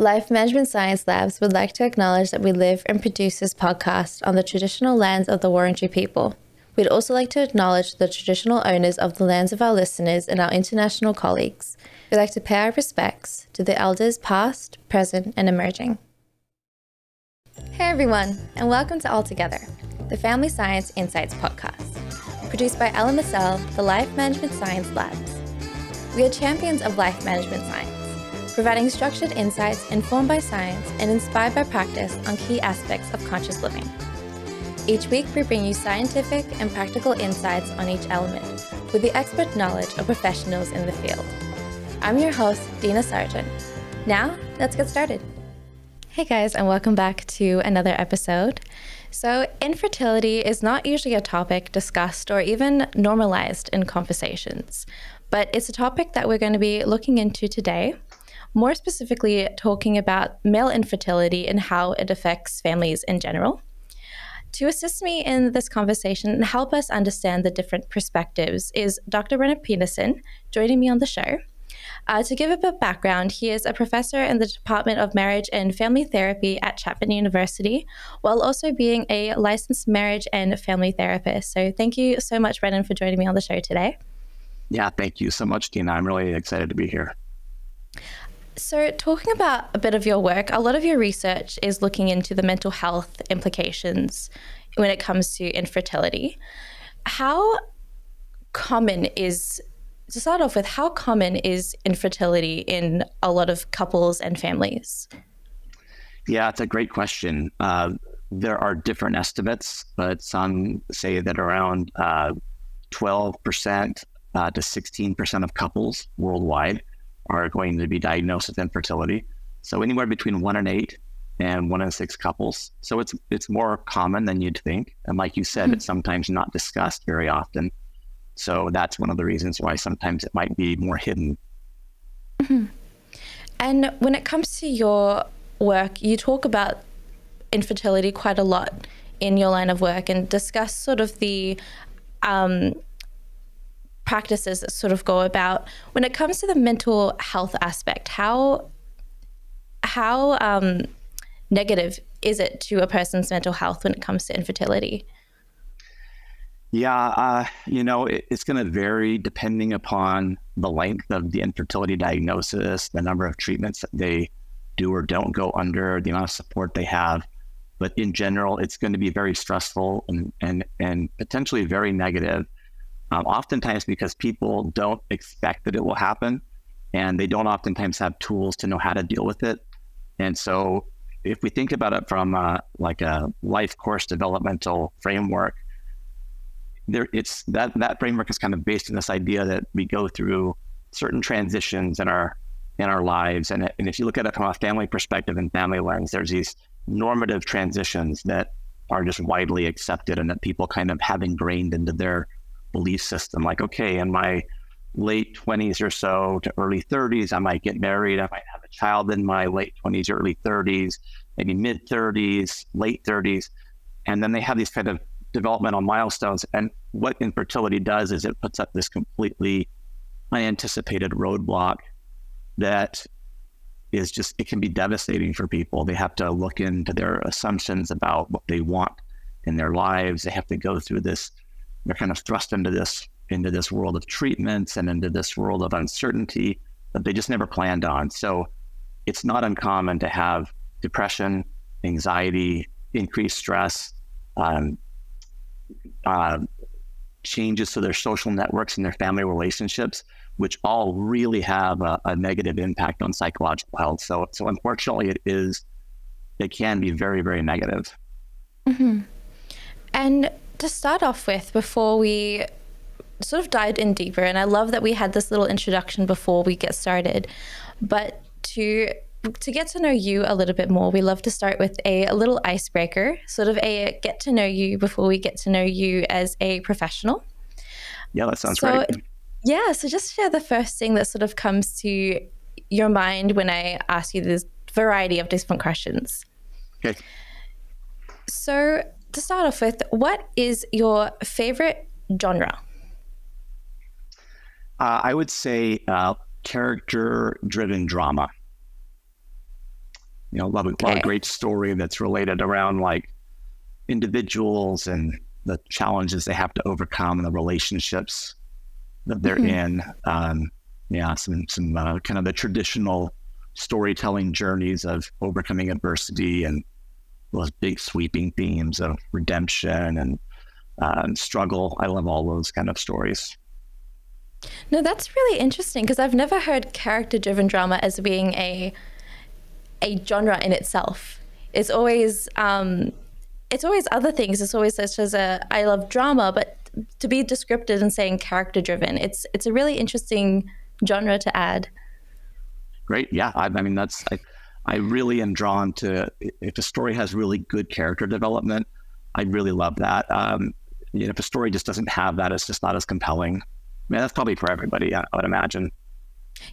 Life Management Science Labs would like to acknowledge that we live and produce this podcast on the traditional lands of the Wurundjeri people. We'd also like to acknowledge the traditional owners of the lands of our listeners and our international colleagues. We'd like to pay our respects to the elders past, present, and emerging. Hey everyone, and welcome to All Together, the Family Science Insights podcast, produced by LMSL, the Life Management Science Labs. We are champions of life management science providing structured insights informed by science and inspired by practice on key aspects of conscious living. Each week, we bring you scientific and practical insights on each element with the expert knowledge of professionals in the field. I'm your host, Dina Sargeant. Now, let's get started. Hey guys, and welcome back to another episode. So, infertility is not usually a topic discussed or even normalized in conversations, but it's a topic that we're going to be looking into today more specifically talking about male infertility and how it affects families in general. To assist me in this conversation and help us understand the different perspectives is Dr. Brennan Peterson joining me on the show. Uh, to give a bit of background, he is a professor in the Department of Marriage and Family Therapy at Chapman University, while also being a licensed marriage and family therapist. So, thank you so much, Brennan, for joining me on the show today. Yeah, thank you so much, Dina. I'm really excited to be here. So, talking about a bit of your work, a lot of your research is looking into the mental health implications when it comes to infertility. How common is, to start off with, how common is infertility in a lot of couples and families? Yeah, it's a great question. Uh, there are different estimates, but some say that around uh, 12% uh, to 16% of couples worldwide are going to be diagnosed with infertility. So anywhere between one and eight and one in six couples. So it's it's more common than you'd think. And like you said, mm-hmm. it's sometimes not discussed very often. So that's one of the reasons why sometimes it might be more hidden. Mm-hmm. And when it comes to your work, you talk about infertility quite a lot in your line of work and discuss sort of the um, practices that sort of go about when it comes to the mental health aspect how how um, negative is it to a person's mental health when it comes to infertility? Yeah uh, you know it, it's going to vary depending upon the length of the infertility diagnosis the number of treatments that they do or don't go under the amount of support they have. But in general it's going to be very stressful and and, and potentially very negative um, oftentimes because people don't expect that it will happen and they don't oftentimes have tools to know how to deal with it. And so if we think about it from uh, like a life course developmental framework, there it's that that framework is kind of based on this idea that we go through certain transitions in our in our lives. And, and if you look at it from a family perspective and family lens, there's these normative transitions that are just widely accepted and that people kind of have ingrained into their belief system. Like, okay, in my late 20s or so to early 30s, I might get married. I might have a child in my late 20s, early 30s, maybe mid 30s, late 30s. And then they have these kind of developmental milestones. And what infertility does is it puts up this completely unanticipated roadblock that is just, it can be devastating for people. They have to look into their assumptions about what they want in their lives. They have to go through this they're kind of thrust into this into this world of treatments and into this world of uncertainty that they just never planned on. So it's not uncommon to have depression, anxiety, increased stress, um, uh, changes to their social networks and their family relationships, which all really have a, a negative impact on psychological health. So, so unfortunately, it is it can be very, very negative. Mm-hmm. And to start off with, before we sort of dive in deeper, and I love that we had this little introduction before we get started, but to to get to know you a little bit more, we love to start with a, a little icebreaker, sort of a get to know you before we get to know you as a professional. Yeah, that sounds so, great. Yeah, so just share the first thing that sort of comes to your mind when I ask you this variety of different questions. Okay. So, to start off with, what is your favorite genre? Uh, I would say uh, character driven drama. You know, love a lot of great story that's related around like individuals and the challenges they have to overcome and the relationships that they're Mm-hmm. in. Um, yeah, some some uh, kind of the traditional storytelling journeys of overcoming adversity and those big sweeping themes of redemption and um, struggle. I love all those kind of stories. No, that's really interesting because I've never heard character-driven drama as being a a genre in itself. It's always um, it's always other things. It's always such as a I love drama, but to be descriptive and saying character-driven, it's it's a really interesting genre to add. Great, yeah. I, I mean, that's I, I really am drawn to if a story has really good character development. I really love that. Um, you know, if a story just doesn't have that, it's just not as compelling. I mean, that's probably for everybody. I would imagine.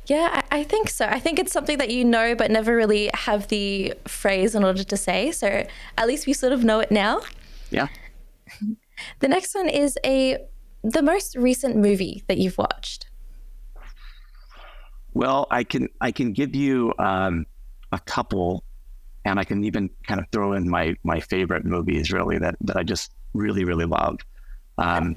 Yeah, I, I think so. I think it's something that you know, but never really have the phrase in order to say. So at least we sort of know it now. Yeah. The next one is a the most recent movie that you've watched. Well, I can I can give you um, a couple, and I can even kind of throw in my my favorite movies really that that I just really really love. Um,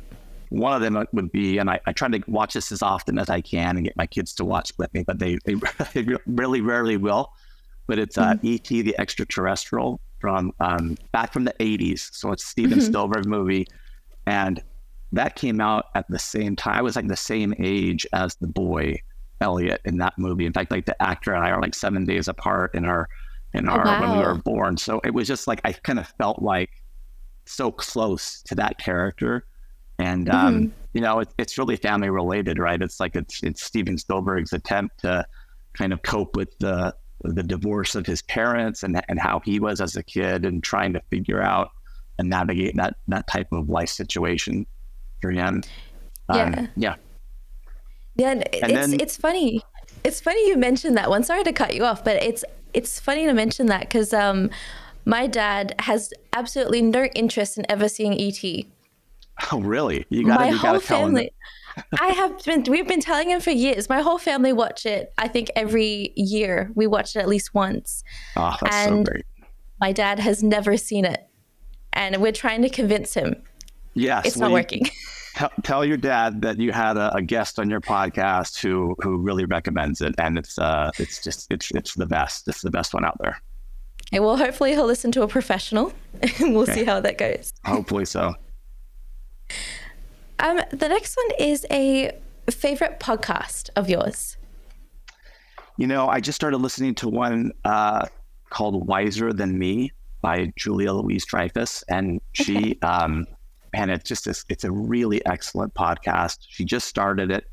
one of them would be, and I, I try to watch this as often as I can and get my kids to watch with me, but they they, really rarely will. But it's uh, E.T. the Extraterrestrial from um, back from the '80s, so it's Steven Mhm. Spielberg movie, and that came out at the same time. I was like the same age as the boy Elliot in that movie. In fact, like the actor and I are like seven days apart in our in Oh, our when we were born. So it was just like I kind of felt like so close to that character. And um, Mhm. you know, it, it's really family related, right? It's like it's it's Steven Spielberg's attempt to kind of cope with the the divorce of his parents and and how he was as a kid and trying to figure out and navigate that that type of life situation for him. Um, Yeah. yeah. Yeah, and it's then- it's funny. It's funny you mentioned that one. Sorry to cut you off, but it's it's funny to mention that because um, my dad has absolutely no interest in ever seeing ET. Oh, really? You gotta, my you whole family. I have been. We've been telling him for years. My whole family watch it. I think every year we watch it at least once. Oh, that's and- so great. My dad has never seen it, and we're trying to convince him. Yes, It's not you- working. Tell, tell your dad that you had a, a guest on your podcast who who really recommends it, and it's uh it's just it's it's the best. It's the best one out there. Okay, well, hopefully he'll listen to a professional, and we'll see how that goes. Hopefully so. Um, the next one is a favorite podcast of yours. You know, I just started listening to one uh, called "Wiser Than Me" by Julia Louis-Dreyfus, and she, um, and it's just this, it's a really excellent podcast. She just started it,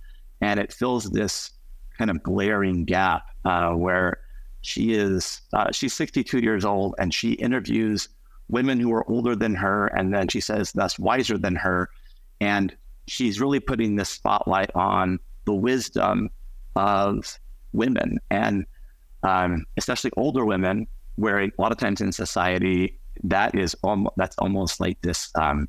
and it fills this kind of glaring gap uh, where she is uh, she's 62 years old, and she interviews women who are older than her, and then she says thus wiser than her, and she's really putting this spotlight on the wisdom of women and um, especially older women where a lot of times in society that is almost that's almost like this um,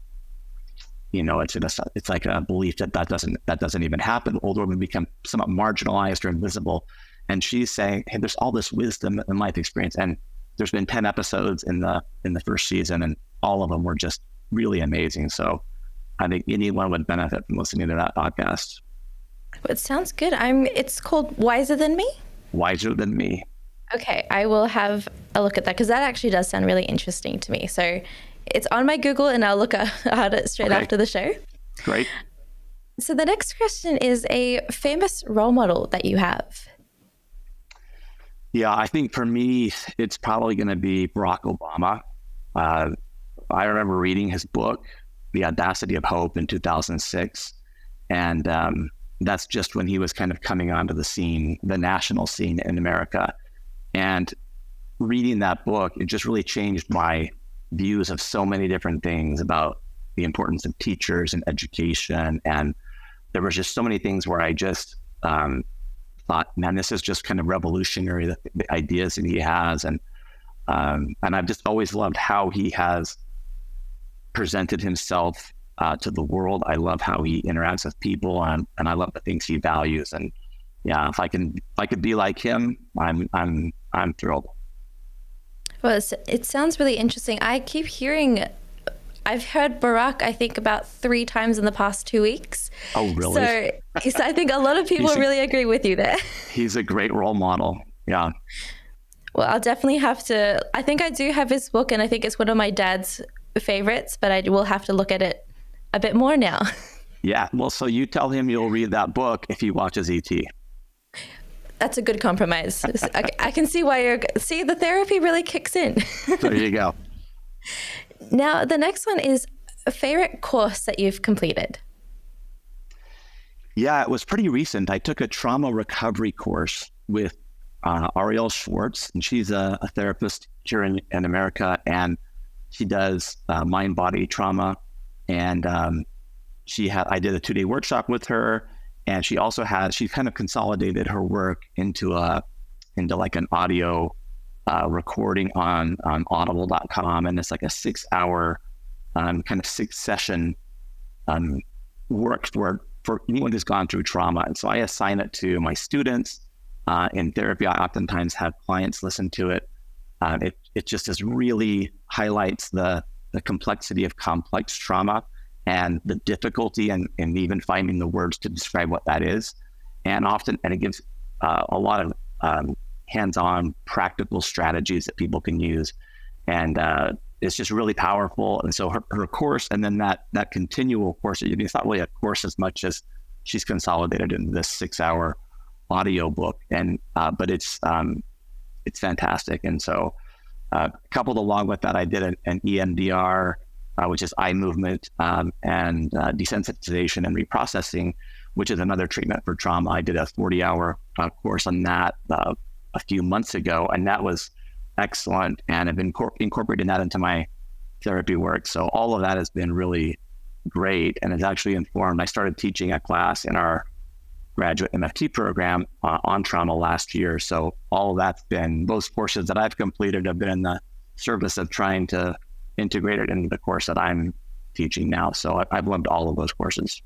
you know it's, it's it's like a belief that that doesn't that doesn't even happen older women become somewhat marginalized or invisible and she's saying hey there's all this wisdom and life experience and there's been 10 episodes in the in the first season and all of them were just really amazing so i think anyone would benefit from listening to that podcast It sounds good. I'm. It's called Wiser Than Me. wiser than me Okay, I will have a look at that because that actually does sound really interesting to me. So it's on my Google, and I'll look at it straight Okay. after the show. great So the next question is a famous role model that you have. Yeah, I think for me, it's probably going to be Barack Obama. Uh, I remember reading his book, The Audacity of Hope, in 2006. And um, that's just when he was kind of coming onto the scene, the national scene in America. And reading that book, it just really changed my views of so many different things about the importance of teachers and education. And there was just so many things where I just um, thought, man, this is just kind of revolutionary. The, the ideas that he has, and um, and I've just always loved how he has presented himself uh, to the world. I love how he interacts with people, and and I love the things he values. And yeah, if I can if I could be like him, I'm I'm I'm thrilled. Well, it sounds really interesting. I keep hearing, I've heard Barack, I think, about three times in the past two weeks. Oh, really? So, so I think a lot of people a, really agree with you there. He's a great role model. Yeah. Well, I'll definitely have to. I think I do have his book, and I think it's one of my dad's favorites, but I will have to look at it a bit more now. Yeah. Well, so you tell him you'll read that book if he watches ET. That's a good compromise. I can see why you're. See, the therapy really kicks in. there you go. Now, the next one is a favorite course that you've completed. Yeah, it was pretty recent. I took a trauma recovery course with uh, Arielle Schwartz, and she's a, a therapist here in, in, America, and she does uh, mind body trauma. And um, she had, I did a two day workshop with her, and she also has she kind of consolidated her work into a, into like an audio uh, recording on on Audible.com, and it's like a six hour, um, kind of six session um, work for for anyone who's gone through trauma. And so I assign it to my students uh, in therapy, I oftentimes have clients listen to it. Uh, it it just is really highlights the the complexity of complex trauma and the difficulty and in, in even finding the words to describe what that is. And often, and it gives uh, a lot of um, hands-on practical strategies that people can use. And uh, it's just really powerful. And so her, her course, and then that that continual course, it's not really a course as much as she's consolidated in this six-hour audio book, and uh, but it's um, it's fantastic. And so, uh, coupled along with that, I did an, an EMDR, uh, which is eye movement um, and uh, desensitization and reprocessing, which is another treatment for trauma. I did a 40-hour uh, course on that uh, a few months ago, and that was excellent. And I've been cor- incorporating that into my therapy work. So all of that has been really great, and it's actually informed. I started teaching a class in our graduate MFT program uh, on trauma last year. So all of that's been those courses that I've completed have been in the service of trying to integrate it into the course that I'm teaching now. So I've loved all of those courses.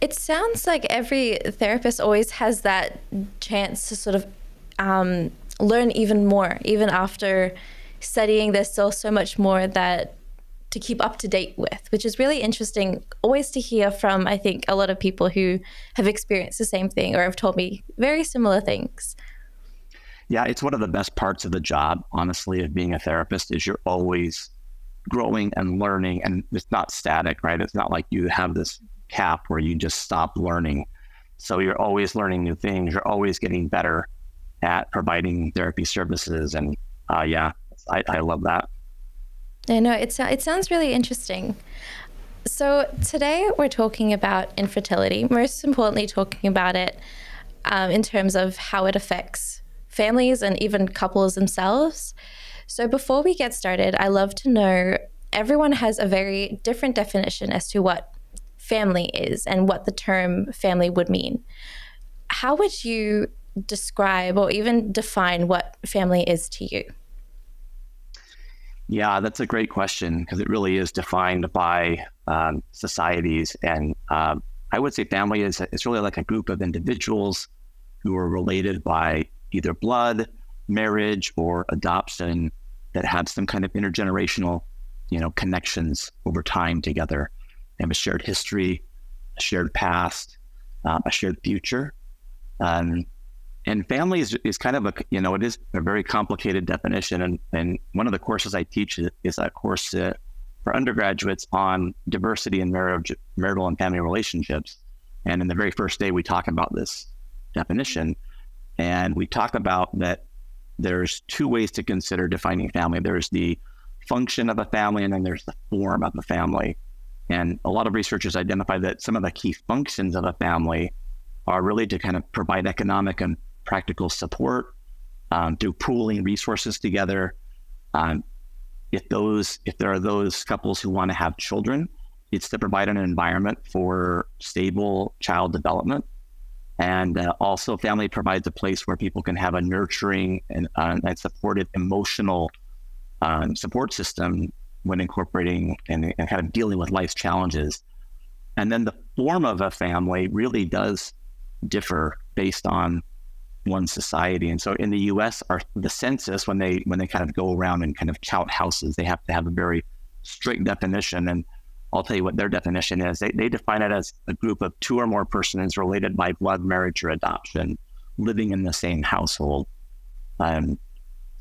It sounds like every therapist always has that chance to sort of um, learn even more, even after studying. There's still so much more that to keep up to date with, which is really interesting always to hear from, I think, a lot of people who have experienced the same thing or have told me very similar things. Yeah, it's one of the best parts of the job, honestly, of being a therapist is you're always growing and learning and it's not static, right? It's not like you have this cap where you just stop learning. So you're always learning new things. You're always getting better at providing therapy services. And uh, yeah, I, I love that. I know it, it sounds really interesting. So, today we're talking about infertility, most importantly, talking about it um, in terms of how it affects families and even couples themselves. So, before we get started, I love to know everyone has a very different definition as to what family is and what the term family would mean. How would you describe or even define what family is to you? Yeah, that's a great question because it really is defined by um, societies. And uh, I would say family is it's really like a group of individuals who are related by either blood, marriage, or adoption that have some kind of intergenerational, you know, connections over time together. They have a shared history, a shared past, uh, a shared future. Um, and family is, is kind of a you know it is a very complicated definition and, and one of the courses i teach is a course for undergraduates on diversity in marriage marital and family relationships and in the very first day we talk about this definition and we talk about that there's two ways to consider defining family there's the function of a family and then there's the form of a family and a lot of researchers identify that some of the key functions of a family are really to kind of provide economic and practical support, um, through pooling resources together. Um, if those, if there are those couples who want to have children, it's to provide an environment for stable child development. And uh, also, family provides a place where people can have a nurturing and, uh, and supportive emotional um, support system when incorporating and, and kind of dealing with life's challenges. And then the form of a family really does differ based on one society. And so in the U.S., our the census when they when they kind of go around and kind of count houses, they have to have a very strict definition. And I'll tell you what their definition is. They they define it as a group of two or more persons related by blood, marriage, or adoption, living in the same household. Um,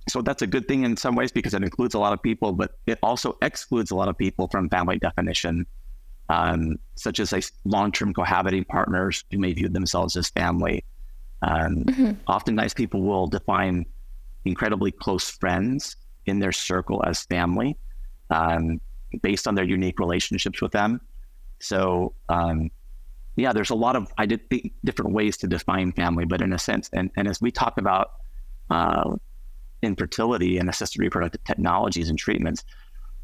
so that's a good thing in some ways because it includes a lot of people, but it also excludes a lot of people from family definition, um, such as like long-term cohabiting partners who may view themselves as family. Um, mm-hmm. Oftentimes, people will define incredibly close friends in their circle as family um, based on their unique relationships with them. So, um, yeah, there's a lot of I did think different ways to define family, but in a sense, and, and as we talk about uh, infertility and assisted reproductive technologies and treatments,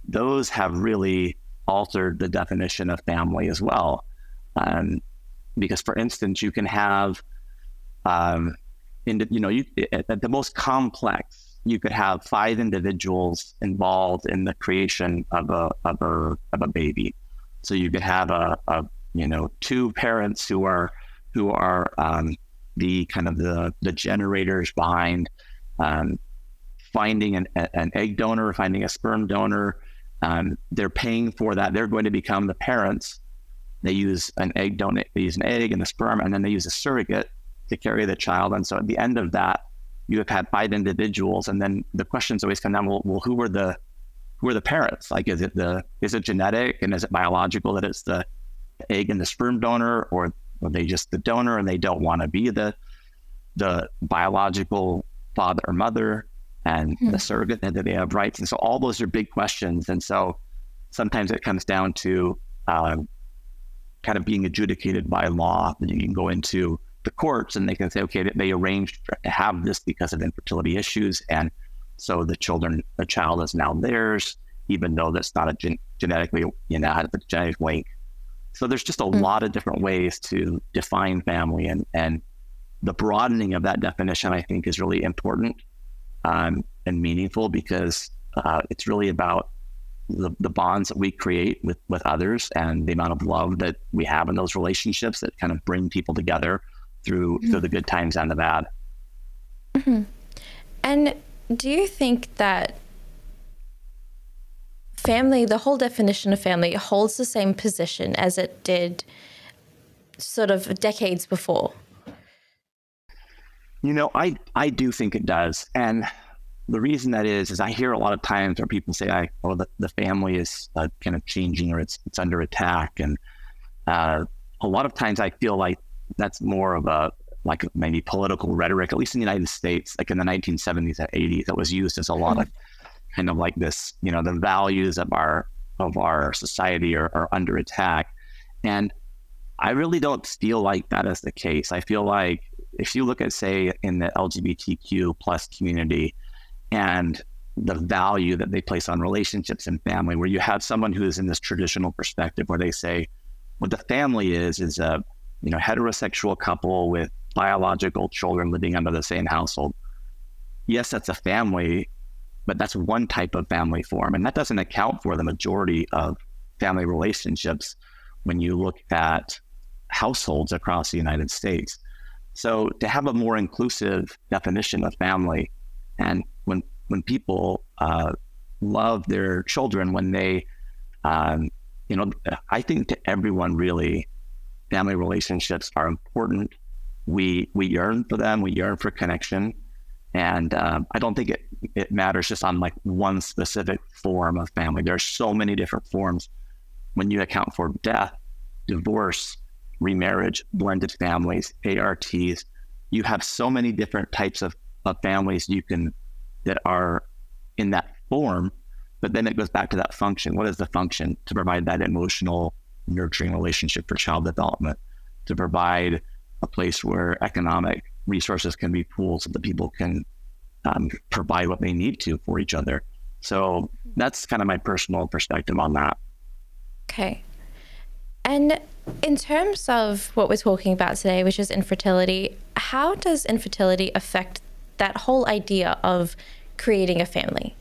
those have really altered the definition of family as well. Um, because, for instance, you can have, um, in, you know, you, at the most complex, you could have five individuals involved in the creation of a of a of a baby. So you could have a, a you know two parents who are who are um, the kind of the the generators behind um, finding an, an egg donor, finding a sperm donor. Um, they're paying for that. They're going to become the parents. They use an egg donor, they use an egg and the sperm, and then they use a surrogate to carry the child. And so at the end of that, you have had five individuals, and then the questions always come down: Well, well who were the who are the parents? Like, is it the is it genetic and is it biological that it's the egg and the sperm donor, or are they just the donor and they don't want to be the the biological father or mother? and mm-hmm. the surrogate and do they have rights? And so all those are big questions. And so sometimes it comes down to um, kind of being adjudicated by law. And you can go into the courts and they can say, okay, they arranged to have this because of infertility issues. And so the children, the child is now theirs, even though that's not a gen- genetically, you know, a genetic link. So there's just a mm-hmm. lot of different ways to define family and, and the broadening of that definition, I think, is really important um, and meaningful because uh, it's really about the, the bonds that we create with, with others and the amount of love that we have in those relationships that kind of bring people together through mm-hmm. through the good times and the bad. Mm-hmm. And do you think that family, the whole definition of family, holds the same position as it did sort of decades before? You know, I I do think it does, and the reason that is is I hear a lot of times where people say, "I oh the, the family is uh, kind of changing or it's it's under attack," and uh, a lot of times I feel like that's more of a like maybe political rhetoric, at least in the United States, like in the 1970s and 80s, that was used as a lot of mm-hmm. kind of like this, you know, the values of our of our society are, are under attack, and I really don't feel like that is the case. I feel like if you look at, say, in the LGBTQ plus community and the value that they place on relationships and family, where you have someone who is in this traditional perspective where they say, what the family is, is a you know heterosexual couple with biological children living under the same household. Yes, that's a family, but that's one type of family form. And that doesn't account for the majority of family relationships when you look at households across the United States. So to have a more inclusive definition of family, and when when people uh, love their children, when they, um, you know, I think to everyone really, family relationships are important. We we yearn for them. We yearn for connection, and um, I don't think it it matters just on like one specific form of family. There are so many different forms. When you account for death, divorce, remarriage, blended families, ARTs. You have so many different types of, of families you can that are in that form, but then it goes back to that function. What is the function to provide that emotional, nurturing relationship for child development, to provide a place where economic resources can be pooled so that people can um, provide what they need to for each other. So that's kind of my personal perspective on that. Okay. And in terms of what we're talking about today, which is infertility, how does infertility affect that whole idea of creating a family?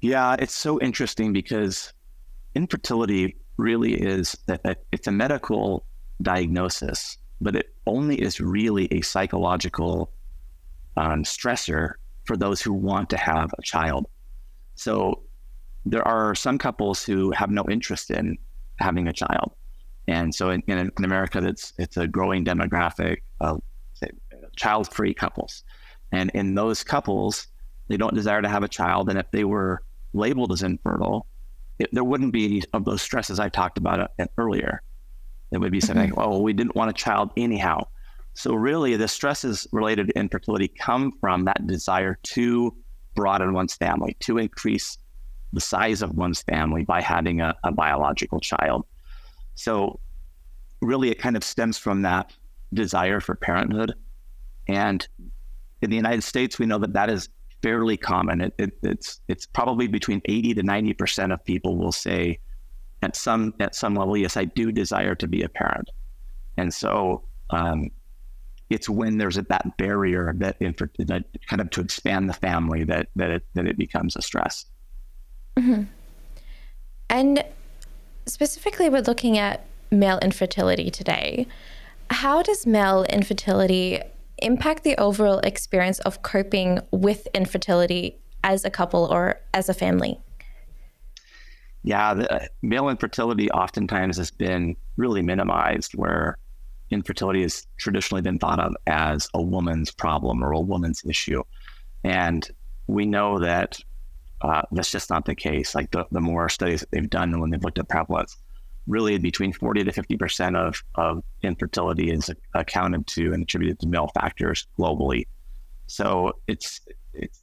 Yeah, it's so interesting because infertility really is a, it's a medical diagnosis but it only is really a psychological um, stressor for those who want to have a child. So there are some couples who have no interest in having a child. And so in, in, America, it's, it's a growing demographic of child free couples. And in those couples, they don't desire to have a child. And if they were labeled as infertile, it, there wouldn't be any of those stresses I talked about uh, earlier. It would be something mm-hmm. like, oh, we didn't want a child anyhow. So really, the stresses related to infertility come from that desire to broaden one's family, to increase the size of one's family by having a, a biological child. So really, it kind of stems from that desire for parenthood. And in the United States, we know that that is fairly common. It, it, it's it's probably between eighty to ninety percent of people will say, at some at some level, yes, I do desire to be a parent. And so um, it's when there's a, that barrier that, that kind of to expand the family that that it that it becomes a stress. Mm-hmm. And specifically, we're looking at male infertility today. How does male infertility impact the overall experience of coping with infertility as a couple or as a family? Yeah, the, male infertility oftentimes has been really minimized, where infertility has traditionally been thought of as a woman's problem or a woman's issue. And we know that uh, that's just not the case. Like the, the more studies that they've done when they've looked at prevalence, really between 40 to 50% of, of infertility is accounted to and attributed to male factors globally. So it's,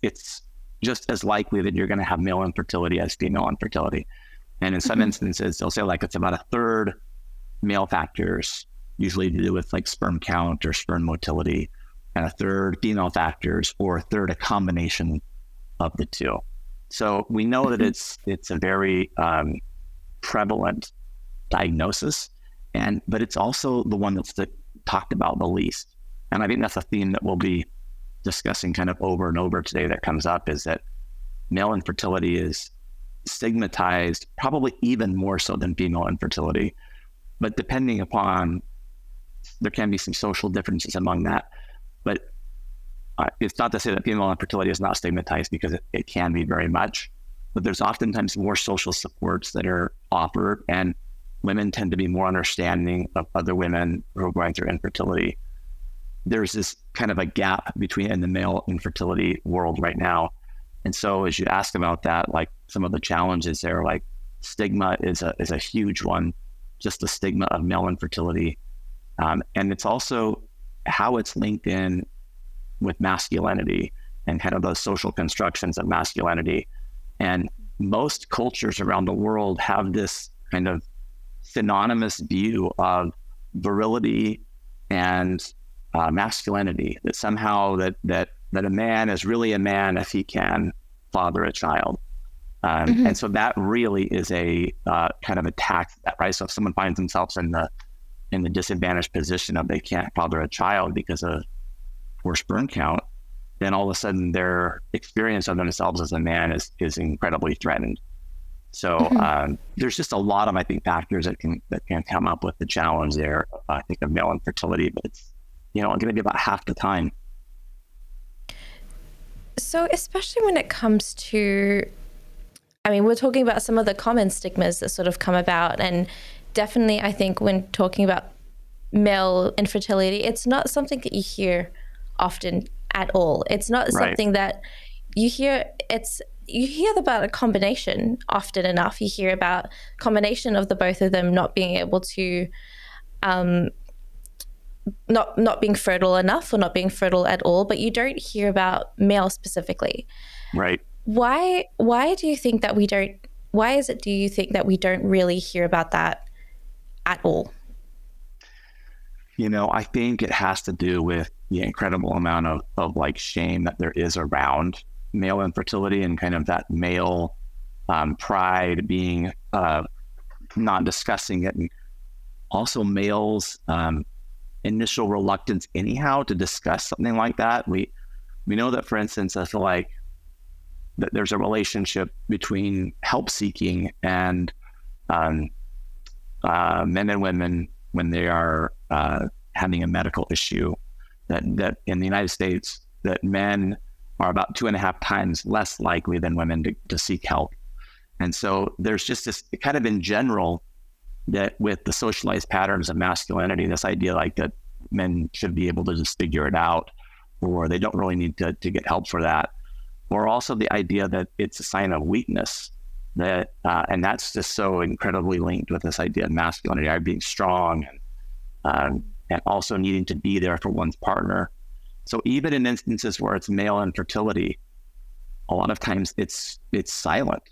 it's, just as likely that you're going to have male infertility as female infertility. And in some mm-hmm. instances, they'll say like it's about a third male factors, usually to do with like sperm count or sperm motility, and a third female factors, or a third a combination of the two. So we know that mm-hmm. it's it's a very um, prevalent diagnosis, and but it's also the one that's the, talked about the least. And I think that's a theme that we'll be discussing kind of over and over today. That comes up is that male infertility is stigmatized, probably even more so than female infertility. But depending upon, there can be some social differences among that. But uh, it's not to say that female infertility is not stigmatized because it, it can be very much. But there's oftentimes more social supports that are offered, and women tend to be more understanding of other women who are going through infertility. There's this kind of a gap between in the male infertility world right now and so as you ask about that, like some of the challenges there, like stigma is a is a huge one, just the stigma of male infertility. Um, and it's also how it's linked in with masculinity and kind of those social constructions of masculinity. And most cultures around the world have this kind of synonymous view of virility and uh, masculinity that somehow that that that a man is really a man if he can father a child. Um, mm-hmm. And so that really is a uh, kind of attack that, right? So if someone finds themselves in the in the disadvantaged position of they can't father a child because of poor sperm count, then all of a sudden their experience of themselves as a man is is incredibly threatened. So mm-hmm. um, there's just a lot of I think factors that can that can come up with the challenge there. I think of male infertility, but it's you know going to be about half the time so, especially when it comes to, I mean, we're talking about some of the common stigmas that sort of come about. And definitely, I think when talking about male infertility, it's not something that you hear often at all. It's not right. something that you hear, it's, you hear about a combination often enough. You hear about combination of the both of them not being able to um, not not being fertile enough or not being fertile at all, but you don't hear about male specifically. Right. Why why do you think that we don't why is it do you think that we don't really hear about that at all? You know, I think it has to do with the incredible amount of, of like shame that there is around male infertility and kind of that male um, pride being uh, not discussing it and also males um, initial reluctance anyhow to discuss something like that. We we know that, for instance, I feel like that there's a relationship between help seeking and um, uh, men and women when they are uh, having a medical issue. That that in the United States, that men are about two and a half times less likely than women to, to seek help. And so there's just this kind of in general that with the socialized patterns of masculinity, this idea like that men should be able to just figure it out or they don't really need to, to get help for that. Or also the idea that it's a sign of weakness that, uh, and that's just so incredibly linked with this idea of masculinity, being strong and, um, and also needing to be there for one's partner. So even in instances where it's male infertility, a lot of times it's it's silent.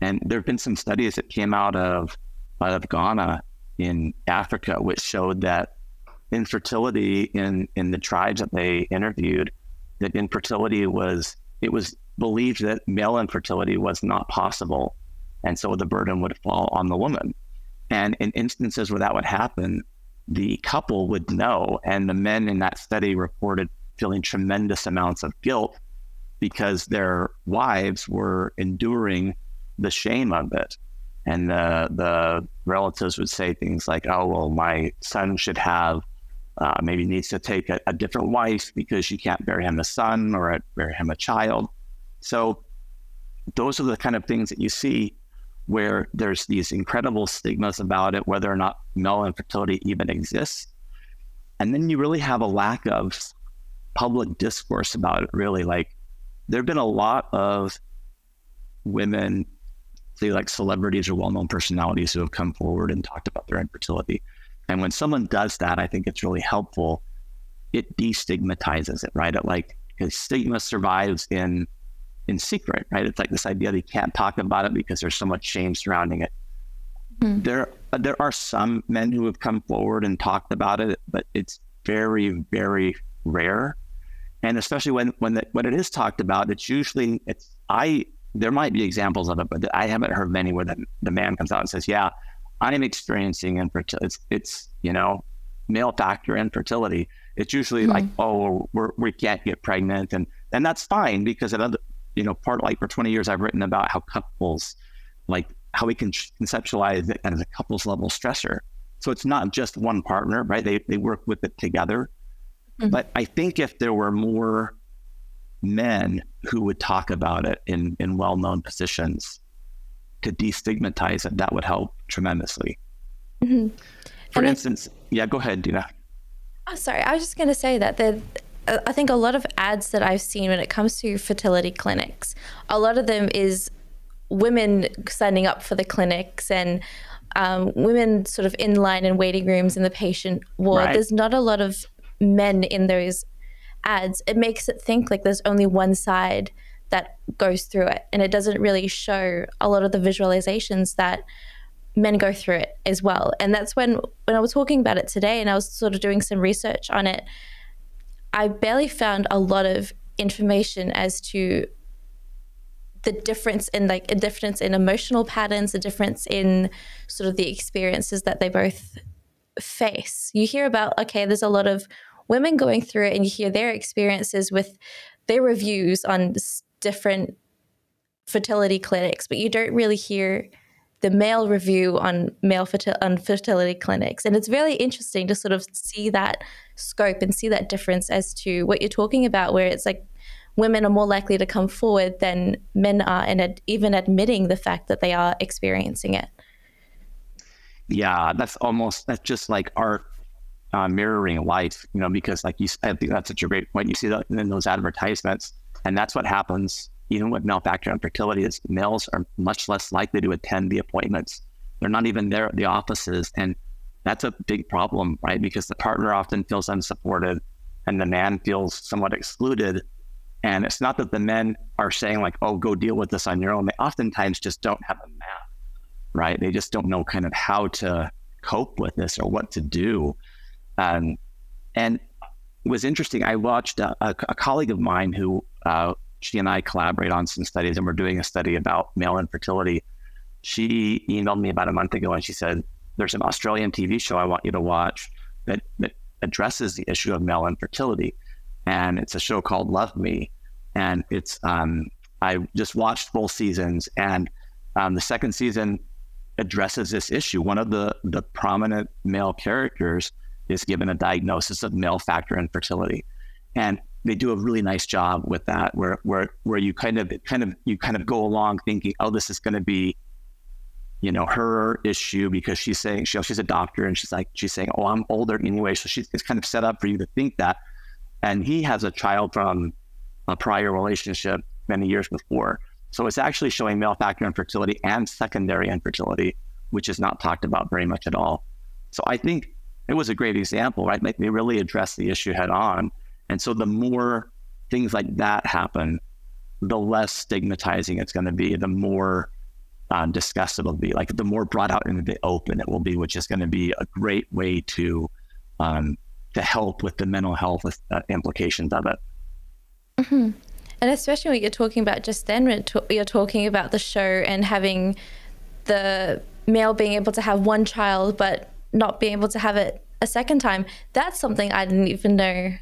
And there have been some studies that came out of out of Ghana in Africa, which showed that infertility in in the tribes that they interviewed, that infertility was it was believed that male infertility was not possible and so the burden would fall on the woman. And in instances where that would happen, the couple would know. And the men in that study reported feeling tremendous amounts of guilt because their wives were enduring the shame of it. And the, the relatives would say things like, oh, well, my son should have, uh, maybe needs to take a, a different wife because she can't bear him a son or bear him a child. So those are the kind of things that you see where there's these incredible stigmas about it, whether or not male infertility even exists. And then you really have a lack of public discourse about it, really. Like, there have been a lot of women, say, like celebrities or well known personalities who have come forward and talked about their infertility. And when someone does that, I think it's really helpful. It destigmatizes it, right? It like, because stigma survives in in secret, right? It's like this idea that you can't talk about it because there's so much shame surrounding it. Mm. There, there are some men who have come forward and talked about it, but it's very, very rare. And especially when when the, when it is talked about, it's usually it's I. There might be examples of it, but I haven't heard many where the, the man comes out and says, "Yeah, I'm experiencing infertility. It's, it's you know, male factor infertility." It's usually mm like, "Oh, we're, we can't get pregnant," and and that's fine because it other you know, part like for 20 years, I've written about how couples, like how we can conceptualize it as a couples level stressor. So it's not just one partner, right? They, they work with it together. Mm-hmm. But I think if there were more men who would talk about it in, in well known positions to destigmatize it, that would help tremendously. Mm-hmm. For and instance, yeah, go ahead, Dina. Oh, sorry. I was just going to say that the I think a lot of ads that I've seen when it comes to fertility clinics, a lot of them is women signing up for the clinics and um, women sort of in line in waiting rooms in the patient ward. Right. There's not a lot of men in those ads. It makes it think like there's only one side that goes through it, and it doesn't really show a lot of the visualizations that men go through it as well. And that's when when I was talking about it today, and I was sort of doing some research on it I barely found a lot of information as to the difference in like a difference in emotional patterns, a difference in sort of the experiences that they both face. You hear about okay, there's a lot of women going through it, and you hear their experiences with their reviews on different fertility clinics, but you don't really hear the male review on male fertil- on fertility clinics, and it's really interesting to sort of see that scope and see that difference as to what you're talking about, where it's like women are more likely to come forward than men are, and ad- even admitting the fact that they are experiencing it. Yeah, that's almost that's just like art uh, mirroring life, you know, because like you, think that's such a great point. You see that in those advertisements, and that's what happens even with male factor infertility, is males are much less likely to attend the appointments. They're not even there at the offices. And that's a big problem, right? Because the partner often feels unsupported and the man feels somewhat excluded. And it's not that the men are saying, like, oh, go deal with this on your own. They oftentimes just don't have a map, right? They just don't know kind of how to cope with this or what to do. Um, and was interesting. I watched a, a, a colleague of mine who uh, she and I collaborate on some studies, and we're doing a study about male infertility. She emailed me about a month ago, and she said, "There's an Australian TV show I want you to watch that that addresses the issue of male infertility, and it's a show called Love Me, and it's um, I just watched both seasons, and um, the second season addresses this issue. One of the the prominent male characters is given a diagnosis of male factor infertility. And they do a really nice job with that, where where where you kind of kind of you kind of go along thinking, oh, this is going to be, you know, her issue because she's saying she, she's a doctor and she's like she's saying, oh, I'm older anyway, so she's it's kind of set up for you to think that. And he has a child from a prior relationship many years before, so it's actually showing male factor infertility and secondary infertility, which is not talked about very much at all. So I think it was a great example, right? They really addressed the issue head on and so the more things like that happen, the less stigmatizing it's going to be, the more um, discussed it'll be. Like the more brought out into the open it will be, which is going to be a great way to um, to help with the mental health uh, implications of it. Mm-hmm. And especially when you're talking about just then, you're talking about the show and having the male being able to have one child, but not being able to have it a second time. That's something I didn't even know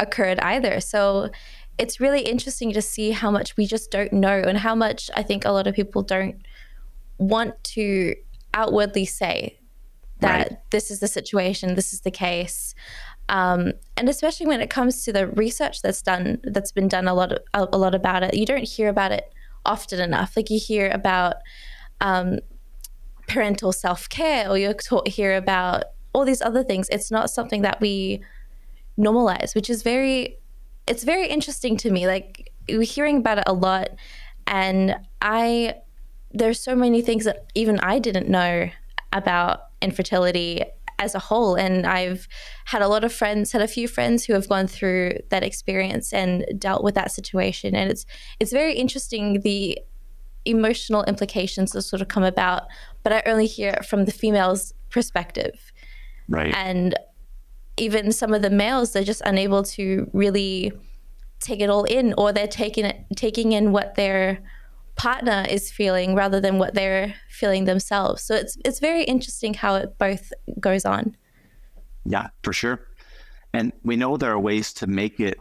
occurred either. So it's really interesting to see how much we just don't know and how much I think a lot of people don't want to outwardly say that right. this is the situation, this is the case. Um, and especially when it comes to the research that's done, that's been done a lot, of, a, a lot about it, you don't hear about it often enough. Like you hear about um, parental self care, or you're taught here about all these other things. It's not something that we normalize, which is very, it's very interesting to me. Like we're hearing about it a lot, and I, there's so many things that even I didn't know about infertility as a whole. And I've had a lot of friends, had a few friends who have gone through that experience and dealt with that situation. And it's it's very interesting the emotional implications that sort of come about, but I only hear it from the female's perspective. Right. And even some of the males they're just unable to really take it all in or they're taking it taking in what their partner is feeling rather than what they're feeling themselves so it's it's very interesting how it both goes on yeah for sure and we know there are ways to make it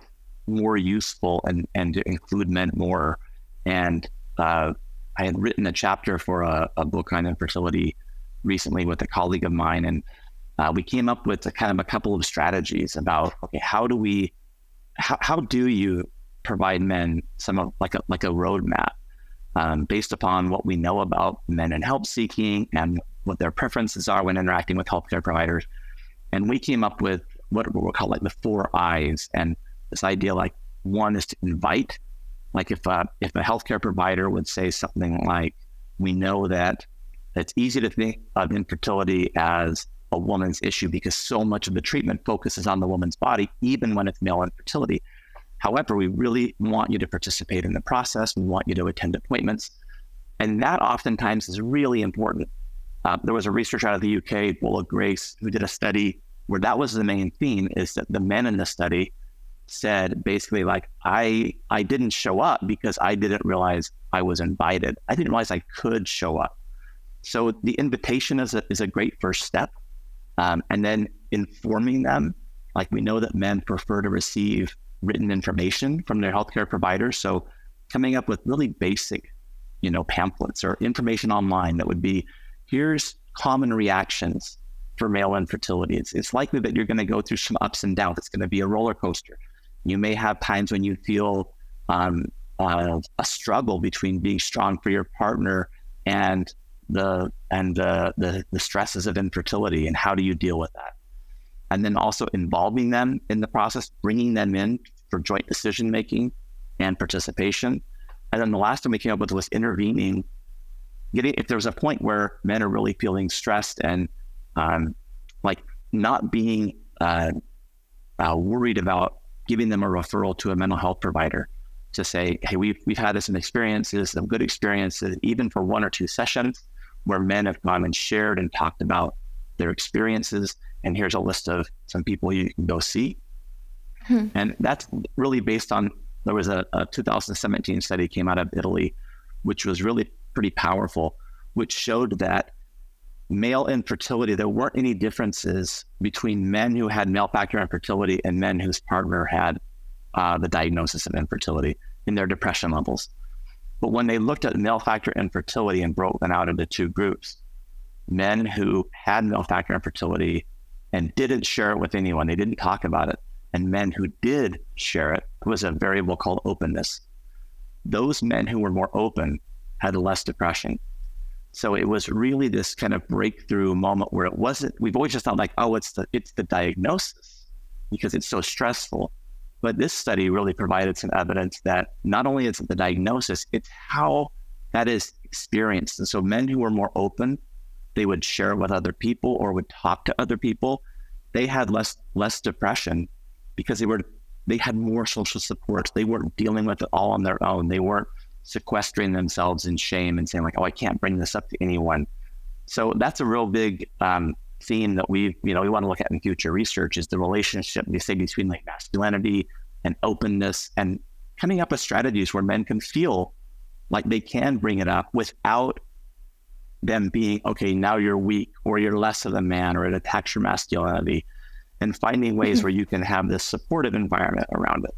more useful and and to include men more and uh, i had written a chapter for a, a book on infertility recently with a colleague of mine and uh, we came up with a kind of a couple of strategies about okay, how do we, how, how do you provide men some of like a like a roadmap um, based upon what we know about men and help seeking and what their preferences are when interacting with healthcare providers, and we came up with what we'll call like the four I's and this idea like one is to invite like if a, if a healthcare provider would say something like we know that it's easy to think of infertility as a woman's issue because so much of the treatment focuses on the woman's body, even when it's male infertility. However, we really want you to participate in the process. We want you to attend appointments. And that oftentimes is really important. Uh, there was a researcher out of the UK, of Grace, who did a study where that was the main theme is that the men in the study said basically like I I didn't show up because I didn't realize I was invited. I didn't realize I could show up. So the invitation is a, is a great first step. Um, and then informing them, like we know that men prefer to receive written information from their healthcare providers. So coming up with really basic, you know, pamphlets or information online that would be here's common reactions for male infertility. It's, it's likely that you're going to go through some ups and downs. It's going to be a roller coaster. You may have times when you feel um, uh, a struggle between being strong for your partner and the and the, the the stresses of infertility and how do you deal with that? And then also involving them in the process bringing them in for joint decision making and participation. And then the last one we came up with was intervening getting if there's a point where men are really feeling stressed and um, like not being uh, uh, worried about giving them a referral to a mental health provider to say, hey, we've, we've had this some experiences, some good experiences, even for one or two sessions where men have gone and shared and talked about their experiences. And here's a list of some people you can go see. Hmm. And that's really based on there was a, a 2017 study came out of Italy, which was really pretty powerful, which showed that male infertility, there weren't any differences between men who had male factor infertility and men whose partner had uh, the diagnosis of infertility in their depression levels. But when they looked at male factor infertility and broke them out into two groups, men who had male factor infertility and didn't share it with anyone. They didn't talk about it. And men who did share it was a variable called openness. Those men who were more open had less depression. So it was really this kind of breakthrough moment where it wasn't, we've always just thought like, oh, it's the it's the diagnosis because it's so stressful. But this study really provided some evidence that not only is it the diagnosis, it's how that is experienced. And so men who were more open, they would share with other people or would talk to other people, they had less less depression because they were they had more social support. They weren't dealing with it all on their own. They weren't sequestering themselves in shame and saying like, "Oh, I can't bring this up to anyone." So that's a real big um, theme that we, you know, we want to look at in future research is the relationship they say between like masculinity and openness, and coming up with strategies where men can feel like they can bring it up without them being okay. Now you're weak, or you're less of a man, or it attacks your masculinity, and finding ways mm-hmm. where you can have this supportive environment around it.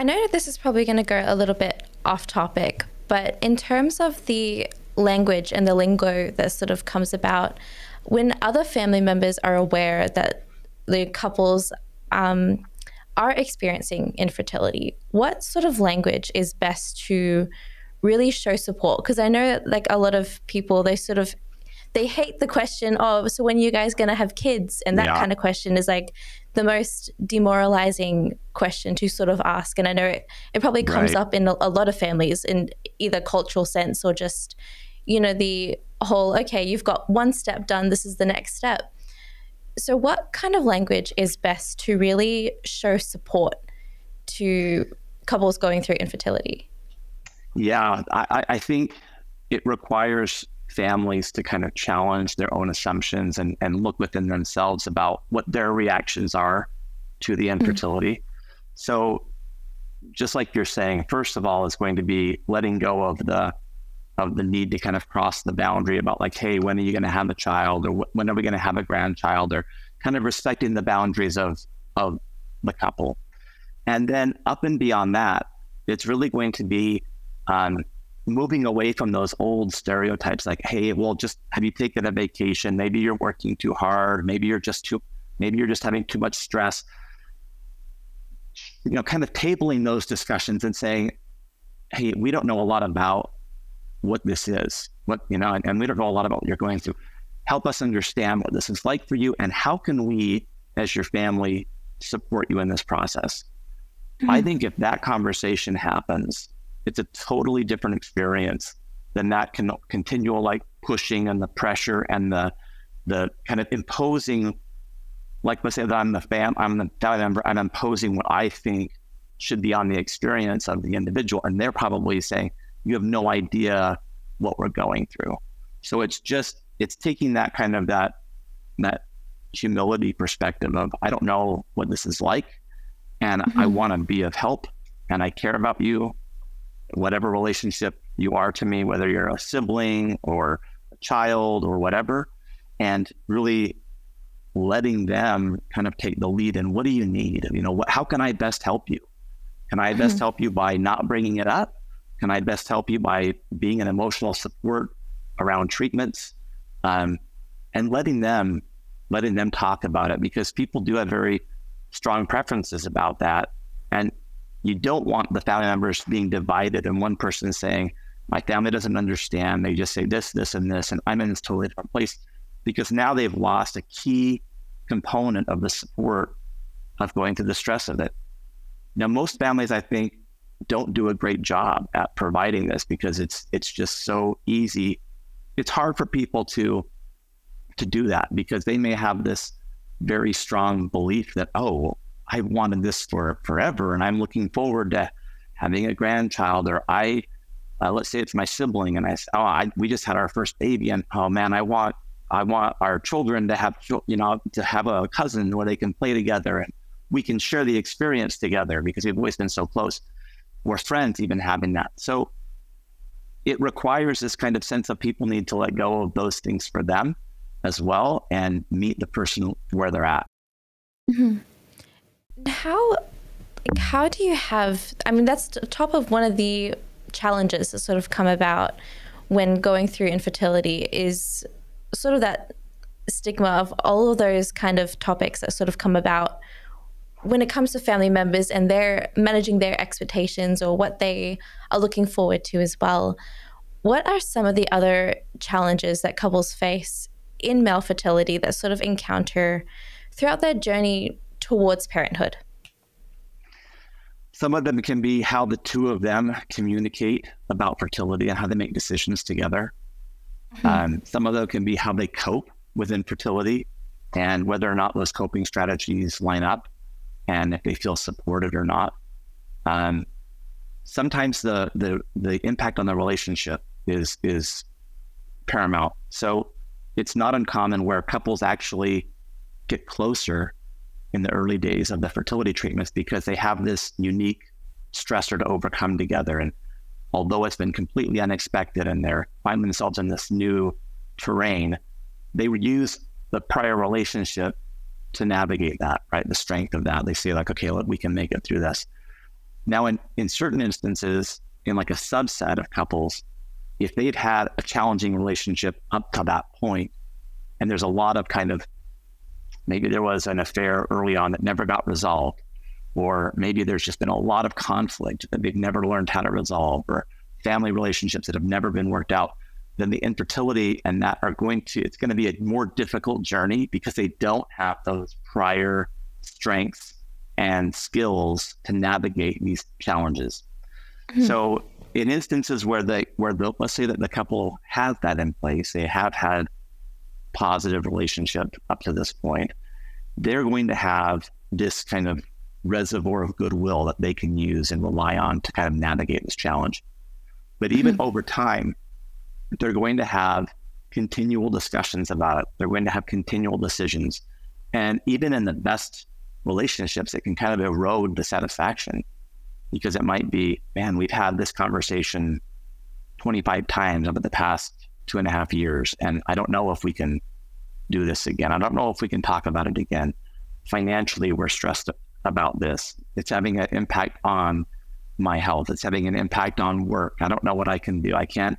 I know that this is probably going to go a little bit off topic, but in terms of the language and the lingo that sort of comes about, when other family members are aware that the couples um, are experiencing infertility, what sort of language is best to really show support? Because I know that like a lot of people, they sort of they hate the question of so when you guys going to have kids and that yeah. kind of question is like the most demoralizing question to sort of ask. And i know it, it probably comes right. up in a, a, lot of families in either cultural sense or just you know the whole okay you've got one step done this is the next step. So what kind of language is best to really show support to couples going through infertility? Yeah i, I think it requires families to kind of challenge their own assumptions and, and look within themselves about what their reactions are to the mm-hmm. infertility. Mm-hmm. So, just like you're saying, first of all, is going to be letting go of the of the need to kind of cross the boundary about like, hey, when are you going to have a child, or when are we going to have a grandchild, or kind of respecting the boundaries of of the couple. And then up and beyond that, it's really going to be um, moving away from those old stereotypes like hey well just have you taken a vacation? Maybe you're working too hard. Maybe you're just too maybe you're just having too much stress. You know kind of tabling those discussions and saying hey we don't know a lot about what this is what you know and, and we don't know a lot about what you're going through. Help us understand what this is like for you and how can we as your family support you in this process. Mm-hmm. i think if that conversation happens it's a totally different experience than that con- continual like pushing and the pressure and the the kind of imposing like let's say that I'm the fam I'm the family member I'm imposing what I think should be on the experience of the individual and they're probably saying you have no idea what we're going through so it's just it's taking that kind of that that humility perspective of I don't know what this is like and mm-hmm. I want to be of help and I care about you whatever relationship you are to me, whether you're a sibling or a child or whatever, and really letting them kind of take the lead and what do you need? You know, what, how can I best help you? Can I best mm-hmm. help you by not bringing it up? Can I best help you by being an emotional support around treatments? Um, and letting them letting them talk about it because people do have very strong preferences about that. And you don't want the family members being divided and one person saying, my family doesn't understand. They just say this, this, and this, and I'm in this totally different place because now they've lost a key component of the support of going through the stress of it. Now, most families, I think, don't do a great job at providing this because it's it's just so easy. It's hard for people to to do that because they may have this very strong belief that oh I wanted this for forever, and I'm looking forward to having a grandchild. Or I, uh, let's say it's my sibling, and I, oh, I, we just had our first baby, and oh man, I want, I want our children to have, you know, to have a cousin where they can play together and we can share the experience together because we've always been so close. We're friends, even having that. So it requires this kind of sense of people need to let go of those things for them as well and meet the person where they're at. Mm-hmm how how do you have i mean that's top of one of the challenges that sort of come about when going through infertility is sort of that stigma of all of those kind of topics that sort of come about when it comes to family members and they're managing their expectations or what they are looking forward to as well. What are some of the other challenges that couples face in male fertility that sort of encounter throughout their journey towards parenthood? Some of them can be how the two of them communicate about fertility and how they make decisions together. Mm-hmm. Um, some of them can be how they cope with infertility and whether or not those coping strategies line up and if they feel supported or not. Um, sometimes the, the the impact on the relationship is is paramount. So it's not uncommon where couples actually get closer in the early days of the fertility treatments because they have this unique stressor to overcome together. And although it's been completely unexpected and they're finding themselves in this new terrain, they would use the prior relationship to navigate that, right? The strength of that. They say, like, okay, look, we can make it through this. Now, in, in certain instances, in like a subset of couples, if they'd had a challenging relationship up to that point, and there's a lot of kind of maybe there was an affair early on that never got resolved, or maybe there's just been a lot of conflict that they've never learned how to resolve, or family relationships that have never been worked out, then the infertility and that are going to, it's going to be a more difficult journey because they don't have those prior strengths and skills to navigate these challenges. Mm-hmm. So in instances where they where the let's say that the couple has that in place, they have had positive relationship up to this point, they're going to have this kind of reservoir of goodwill that they can use and rely on to kind of navigate this challenge. But even mm-hmm. over time, they're going to have continual discussions about it. They're going to have continual decisions. And even in the best relationships, it can kind of erode the satisfaction because it might be, man, we've had this conversation 25 times over the past two and a half years. And I don't know if we can do this again. I don't know if we can talk about it again. Financially, we're stressed about this. It's having an impact on my health. It's having an impact on work. I don't know what I can do. I can't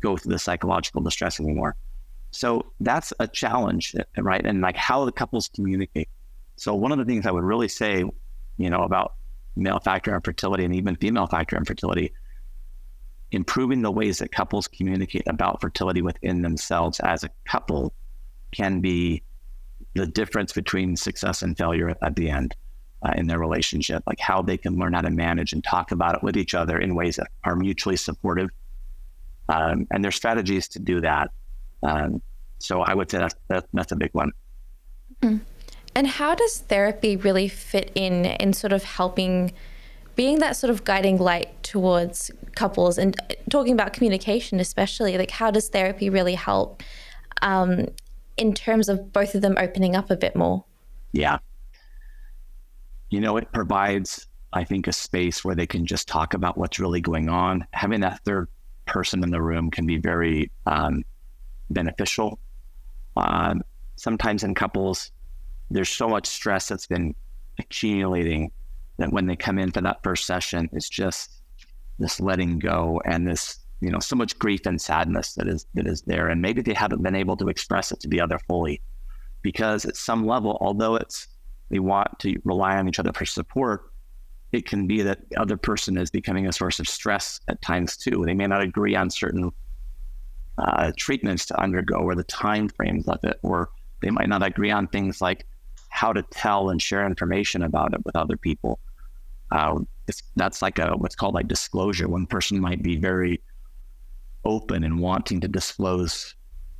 go through the psychological distress anymore. So that's a challenge, right? And like how the couples communicate. So one of the things I would really say, you know, about male factor infertility and even female factor infertility improving the ways that couples communicate about fertility within themselves as a couple can be the difference between success and failure at the end uh, in their relationship, like how they can learn how to manage and talk about it with each other in ways that are mutually supportive. Um, and there's strategies to do that. Um, so I would say that's, that, that's a big one. Mm-hmm. And how does therapy really fit in in sort of helping being that sort of guiding light towards couples and talking about communication, especially, like how does therapy really help um, in terms of both of them opening up a bit more? Yeah. You know, it provides, I think, a space where they can just talk about what's really going on. Having that third person in the room can be very um, beneficial. Um, sometimes in couples, there's so much stress that's been accumulating that when they come in for that first session, it's just this letting go and this, you know, so much grief and sadness that is that is there. And maybe they haven't been able to express it to the other fully. Because at some level, although it's they want to rely on each other for support, it can be that the other person is becoming a source of stress at times too. They may not agree on certain uh, treatments to undergo or the time frames of it, or they might not agree on things like how to tell and share information about it with other people. Uh, that's like a what's called like disclosure. One person might be very open and wanting to disclose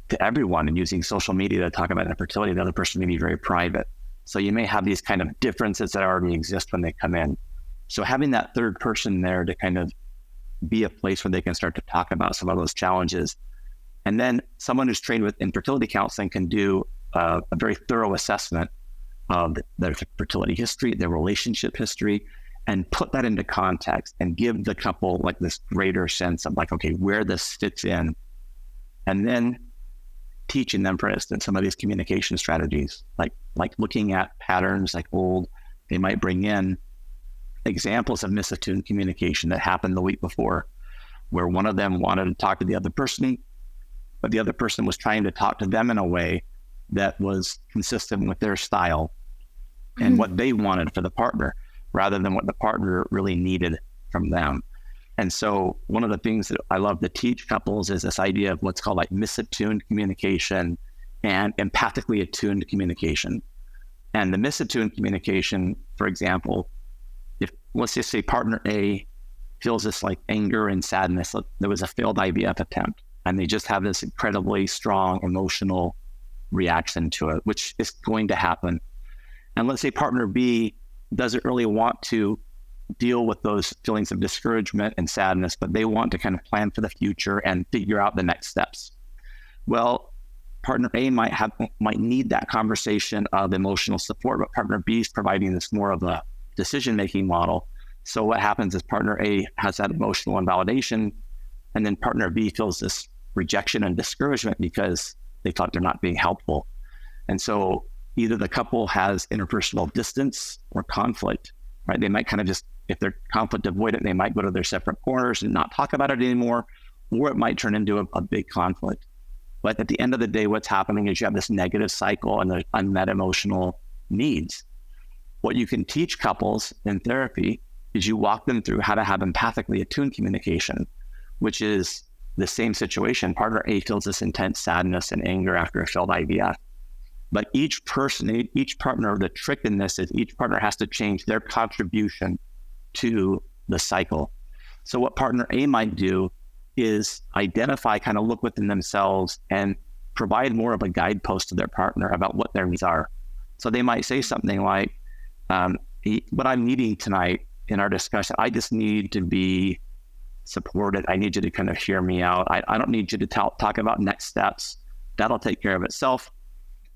to everyone and using social media to talk about infertility. The other person may be very private. So you may have these kind of differences that already exist when they come in. So having that third person there to kind of be a place where they can start to talk about some of those challenges. And then someone who's trained with infertility counseling can do uh, a very thorough assessment of their fertility history, their relationship history, and put that into context and give the couple like this greater sense of like, okay, where this fits in. And then teaching them, for instance, some of these communication strategies, like like looking at patterns like old, they might bring in examples of misattuned communication that happened the week before, where one of them wanted to talk to the other person, but the other person was trying to talk to them in a way that was consistent with their style and mm-hmm. what they wanted for the partner rather than what the partner really needed from them. And so one of the things that I love to teach couples is this idea of what's called like misattuned communication and empathically attuned communication. And the misattuned communication, for example, if let's just say partner A feels this like anger and sadness, there was a failed IVF attempt, and they just have this incredibly strong emotional reaction to it, which is going to happen. And let's say partner B doesn't really want to deal with those feelings of discouragement and sadness, but they want to kind of plan for the future and figure out the next steps. Well, partner A might have might need that conversation of emotional support, but partner B is providing this more of a decision making model. So what happens is partner A has that emotional invalidation, and then partner B feels this rejection and discouragement because they thought they're not being helpful. And so either the couple has interpersonal distance or conflict, right? They might kind of just, if they're conflict avoidant, they might go to their separate corners and not talk about it anymore, or it might turn into a, a big conflict. But at the end of the day, what's happening is you have this negative cycle and the unmet emotional needs. What you can teach couples in therapy is you walk them through how to have empathically attuned communication, which is the same situation. Partner A feels this intense sadness and anger after a failed IVF. But each person, each partner, the trick in this is each partner has to change their contribution to the cycle. So, what partner A might do is identify, kind of look within themselves and provide more of a guidepost to their partner about what their needs are. So, they might say something like, um, What I'm needing tonight in our discussion, I just need to be supported. I need you to kind of hear me out. I, I don't need you to talk, talk about next steps. That'll take care of itself.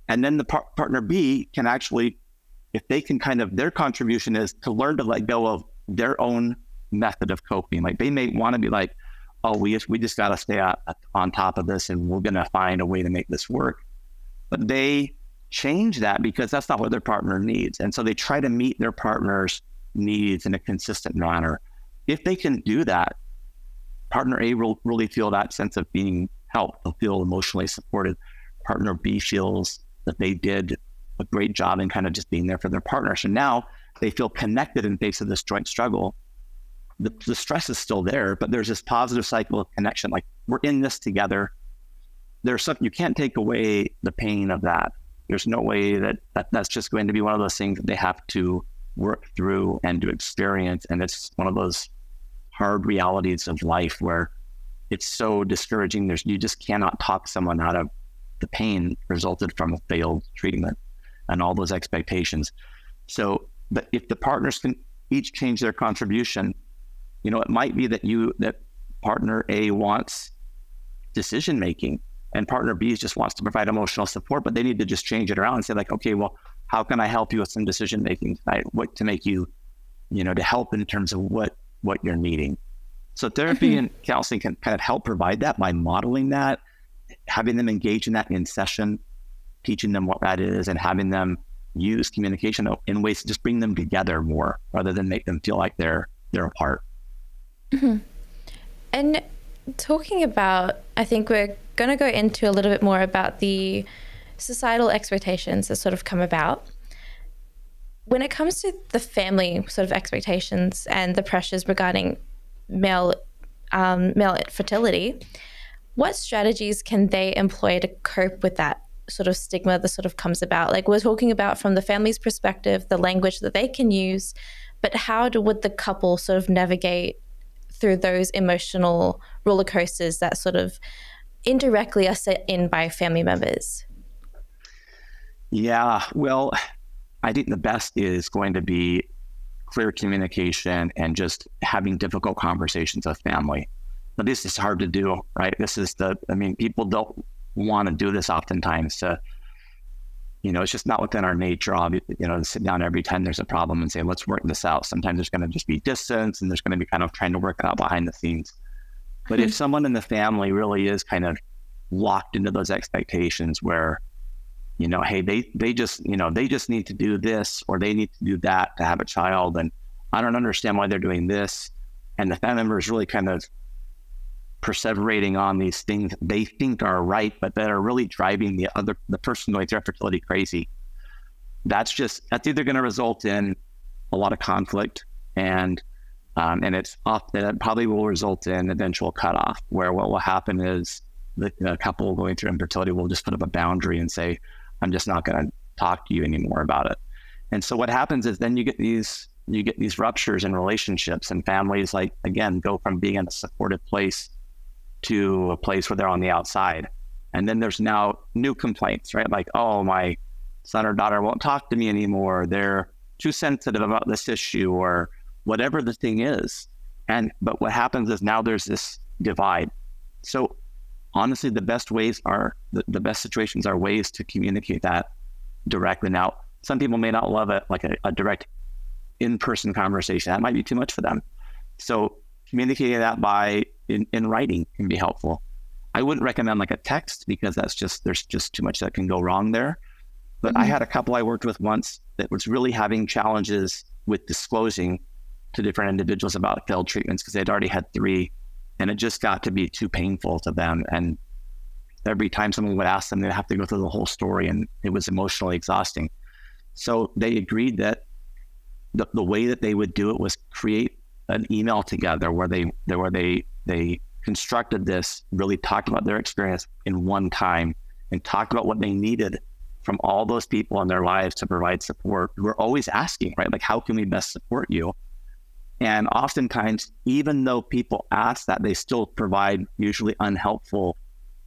And then the par- partner B can actually, if they can kind of, their contribution is to learn to let go of their own method of coping. Like they may want to be like, oh, we just, we just got to stay on top of this and we're going to find a way to make this work. But they change that because that's not what their partner needs. And so they try to meet their partner's needs in a consistent manner. If they can do that, partner A will really feel that sense of being helped. They'll feel emotionally supported. Partner B feels that they did a great job in kind of just being there for their partner. So now they feel connected in face of this joint struggle. The, the stress is still there, but there's this positive cycle of connection. Like we're in this together. There's something you can't take away the pain of that. There's no way that, that that's just going to be one of those things that they have to work through and to experience. And it's one of those hard realities of life where it's so discouraging. There's you just cannot talk someone out of the pain resulted from a failed treatment and all those expectations. So, but if the partners can each change their contribution, you know, it might be that you, that partner A wants decision making and partner B just wants to provide emotional support, but they need to just change it around and say, like, okay, well, how can I help you with some decision making tonight? What to make you, you know, to help in terms of what what you're needing. So therapy mm-hmm. and counseling can kind of help provide that by modeling that having them engage in that in session, teaching them what that is, and having them use communication in ways to just bring them together more rather than make them feel like they're they're apart. Mm-hmm. And talking about, I think we're going to go into a little bit more about the societal expectations that sort of come about. When it comes to the family sort of expectations and the pressures regarding male um, male fertility, what strategies can they employ to cope with that sort of stigma that sort of comes about? Like we're talking about from the family's perspective, the language that they can use, but how do, would the couple sort of navigate through those emotional roller coasters that sort of indirectly are set in by family members? Yeah, well, I think the best is going to be clear communication and just having difficult conversations with family but this is hard to do, right? This is the, I mean, people don't want to do this oftentimes. To, you know, it's just not within our nature, you know, to sit down every time there's a problem and say, let's work this out. Sometimes there's going to just be distance and there's going to be kind of trying to work it out behind the scenes. But mm-hmm. if someone in the family really is kind of locked into those expectations where, you know, hey, they, they just, you know, they just need to do this or they need to do that to have a child. And I don't understand why they're doing this. And the family member is really kind of perseverating on these things they think are right, but that are really driving the other the person going through fertility crazy. That's just that's either going to result in a lot of conflict and um, and it's off, it probably will result in eventual cutoff where what will happen is the, the couple going through infertility will just put up a boundary and say, I'm just not going to talk to you anymore about it. And so what happens is then you get these you get these ruptures in relationships and families like again go from being in a supportive place to a place where they're on the outside. And then there's now new complaints, right? Like, oh, my son or daughter won't talk to me anymore. They're too sensitive about this issue or whatever the thing is. And but what happens is now there's this divide. So honestly, the best ways are the, the best situations are ways to communicate that directly. Now, some people may not love it like a, a direct in-person conversation. That might be too much for them. So communicating that by in, in writing can be helpful. I wouldn't recommend like a text because that's just there's just too much that can go wrong there. But mm-hmm. I had a couple I worked with once that was really having challenges with disclosing to different individuals about failed treatments because they'd already had three and it just got to be too painful to them. And every time someone would ask them, they'd have to go through the whole story and it was emotionally exhausting. So they agreed that the, the way that they would do it was create an email together where they where they they constructed this, really talked about their experience in one time and talked about what they needed from all those people in their lives to provide support who are always asking, right? Like, how can we best support you? And oftentimes, even though people ask that, they still provide usually unhelpful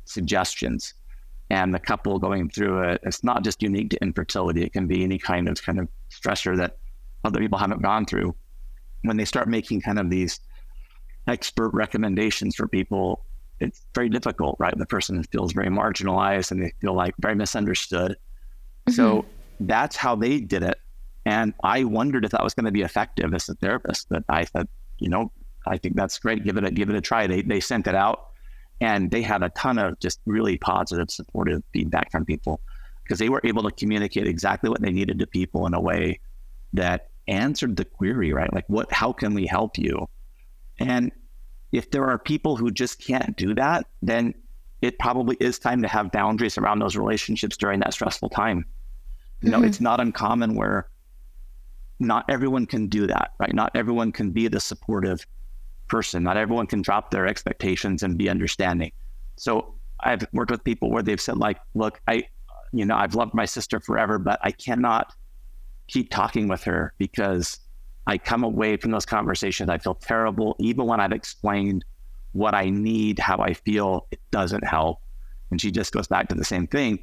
suggestions. And the couple going through it, it's not just unique to infertility. It can be any kind of kind of stressor that other people haven't gone through. When they start making kind of these expert recommendations for people, it's very difficult, right? The person feels very marginalized and they feel like very misunderstood. Mm-hmm. So that's how they did it. And I wondered if that was going to be effective as a therapist. But I said, you know, I think that's great. Give it a give it a try. They they sent it out and they had a ton of just really positive, supportive feedback from people because they were able to communicate exactly what they needed to people in a way that answered the query, right? Like what how can we help you? And if there are people who just can't do that, then it probably is time to have boundaries around those relationships during that stressful time. You know, mm-hmm. it's not uncommon where not everyone can do that, right? Not everyone can be the supportive person. Not everyone can drop their expectations and be understanding. So I've worked with people where they've said, like, look, I, you know, I've loved my sister forever, but I cannot keep talking with her because I come away from those conversations. I feel terrible. Even when I've explained what I need, how I feel, it doesn't help. And she just goes back to the same thing.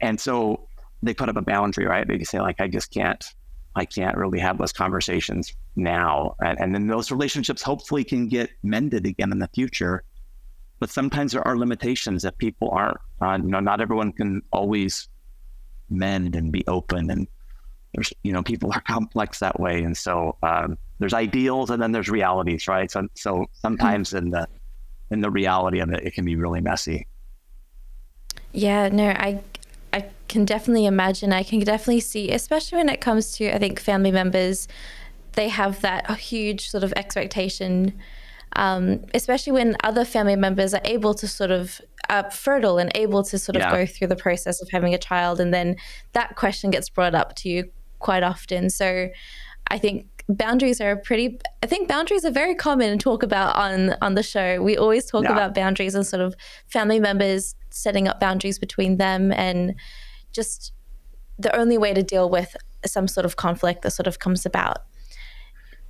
And so they put up a boundary, right? They say, like, I just can't, I can't really have those conversations now. And, and then those relationships hopefully can get mended again in the future. But sometimes there are limitations that people aren't, uh, you know, not everyone can always mend and be open and there's you know people are complex that way. And so um, there's ideals and then there's realities right? So, so sometimes in the in the reality of it it can be really messy. Yeah no i i can definitely imagine. I can definitely see especially when it comes to i think family members they have that huge sort of expectation um, especially when other family members are able to sort of uh, fertile and able to sort of yeah. go through the process of having a child. And then that question gets brought up to you quite often. So I think boundaries are pretty I think boundaries are very common to talk about on on the show. We always talk yeah. about boundaries and sort of family members setting up boundaries between them and just the only way to deal with some sort of conflict that sort of comes about.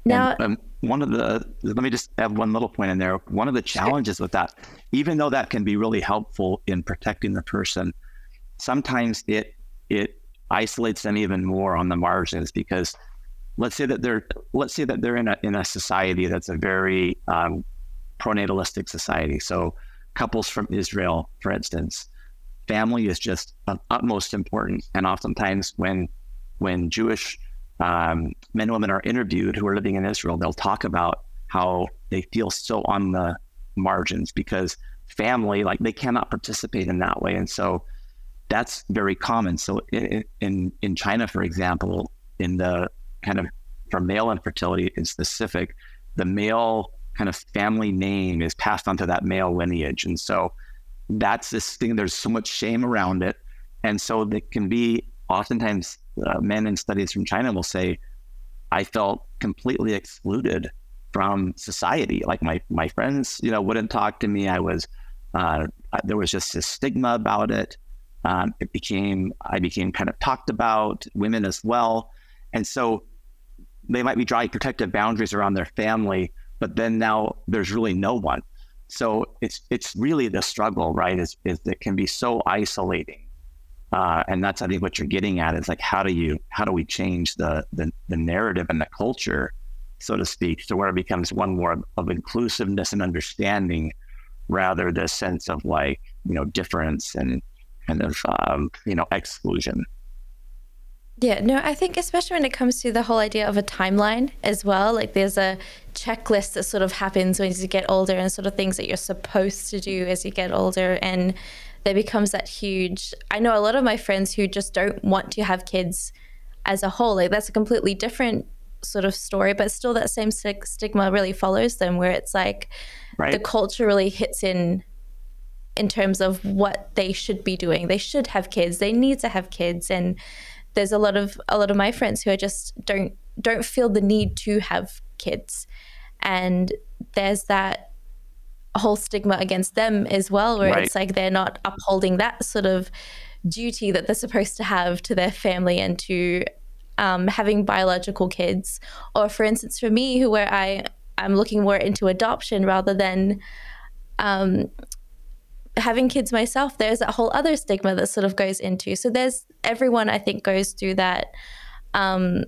Now, and, um, one of the let me just add one little point in there. One of the challenges sure. with that, even though that can be really helpful in protecting the person, sometimes it it isolates them even more on the margins because let's say that they're let's say that they're in a in a society that's a very um, pronatalistic society. So couples from Israel, for instance, family is just of utmost importance. And oftentimes when when Jewish um, men and women are interviewed who are living in Israel, they'll talk about how they feel so on the margins because family, like they cannot participate in that way. And so that's very common. So in, in, in China, for example, in the kind of for male infertility in specific, the male kind of family name is passed on to that male lineage. And so that's this thing, there's so much shame around it. And so there can be oftentimes uh, men in studies from China will say, I felt completely excluded from society. Like my, my friends, you know, wouldn't talk to me. I was, uh, there was just a stigma about it. Um, it became, I became kind of talked about, women as well. And so they might be drawing protective boundaries around their family, but then now there's really no one. So it's it's really the struggle, right? Is is it can be so isolating, uh, and that's I think what you're getting at is like how do you how do we change the the, the narrative and the culture, so to speak, to where it becomes one more of inclusiveness and understanding, rather the sense of like you know difference and kind of um, you know exclusion. Yeah, no, I think especially when it comes to the whole idea of a timeline as well, like there's a checklist that sort of happens when you get older and sort of things that you're supposed to do as you get older and there becomes that huge I know a lot of my friends who just don't want to have kids as a whole. Like that's a completely different sort of story, but still that same stigma really follows them where it's like right. the culture really hits in in terms of what they should be doing. They should have kids. They need to have kids and there's a lot of a lot of my friends who are just don't don't feel the need to have kids and there's that whole stigma against them as well where right. it's like they're not upholding that sort of duty that they're supposed to have to their family and to um, having biological kids or for instance for me who where i i'm looking more into adoption rather than um, having kids myself, there's that whole other stigma that sort of goes into. So there's everyone I think goes through that um,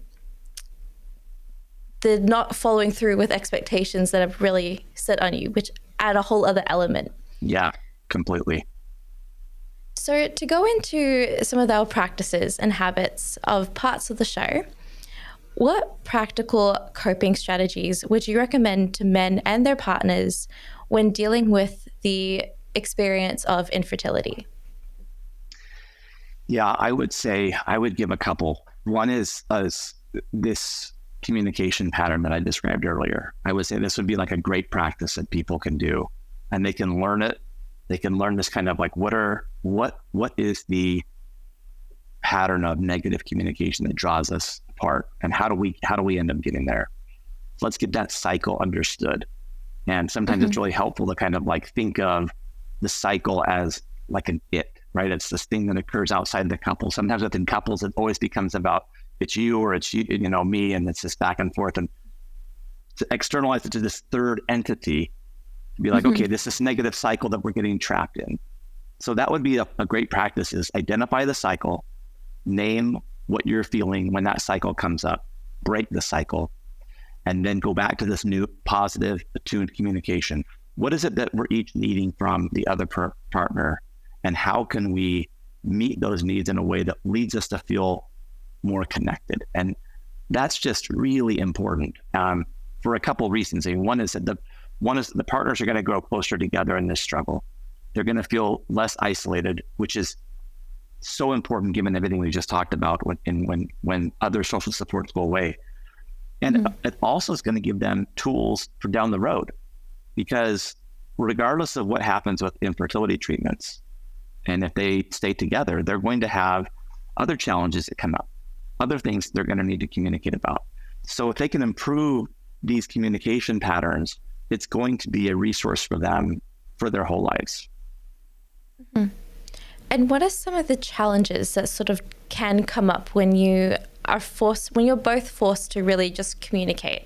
the not following through with expectations that have really set on you, which add a whole other element. Yeah, completely. So to go into some of our practices and habits of parts of the show, what practical coping strategies would you recommend to men and their partners when dealing with the experience of infertility? Yeah, I would say I would give a couple. One is as this communication pattern that I described earlier. I would say this would be like a great practice that people can do, and they can learn it. They can learn this kind of like what are what what is the pattern of negative communication that draws us apart, and how do we how do we end up getting there? Let's get that cycle understood. And sometimes mm-hmm. it's really helpful to kind of like think of the cycle as like an it, right? It's this thing that occurs outside the couple. Sometimes within couples, it always becomes about it's you or it's you, you know, me, and it's just back and forth. And to externalize it to this third entity, to be like, mm-hmm. okay, this is negative cycle that we're getting trapped in. So that would be a, a great practice: is identify the cycle, name what you're feeling when that cycle comes up, break the cycle, and then go back to this new positive attuned communication what is it that we're each needing from the other per- partner? And how can we meet those needs in a way that leads us to feel more connected? And that's just really important um, for a couple of reasons. I mean, one is that the one is the partners are going to grow closer together in this struggle. They're going to feel less isolated which is so important given everything we just talked about when when when other social supports go away. And mm-hmm. it also is going to give them tools for down the road because regardless of what happens with infertility treatments, and if they stay together, they're going to have other challenges that come up, other things they're going to need to communicate about. So if they can improve these communication patterns, it's going to be a resource for them for their whole lives. Mm-hmm. And what are some of the challenges that sort of can come up when you are forced, when you're both forced to really just communicate?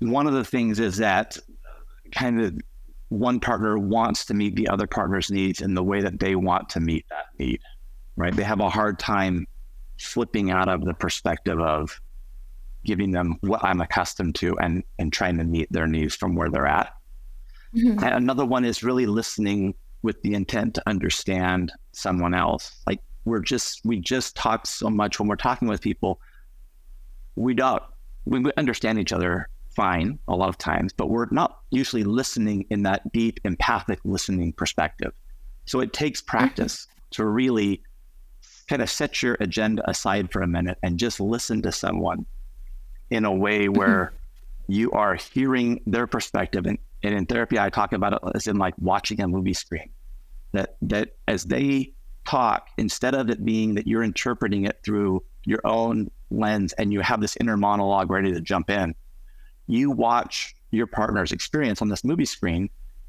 One of the things is that kind of one partner wants to meet the other partner's needs in the way that they want to meet that need, right? They have a hard time flipping out of the perspective of giving them what I'm accustomed to and and trying to meet their needs from where they're at. Mm-hmm. And another one is really listening with the intent to understand someone else. Like we're just we just talk so much when we're talking with people. We don't we understand each other fine a lot of times, but we're not usually listening in that deep empathic listening perspective. So it takes mm-hmm. practice to really kind of set your agenda aside for a minute and just listen to someone in a way mm-hmm. where you are hearing their perspective. And, and in therapy, I talk about it as in like watching a movie screen. That that as they talk, instead of it being that you're interpreting it through your own lens and you have this inner monologue ready to jump in, you watch your partner's experience on this movie screen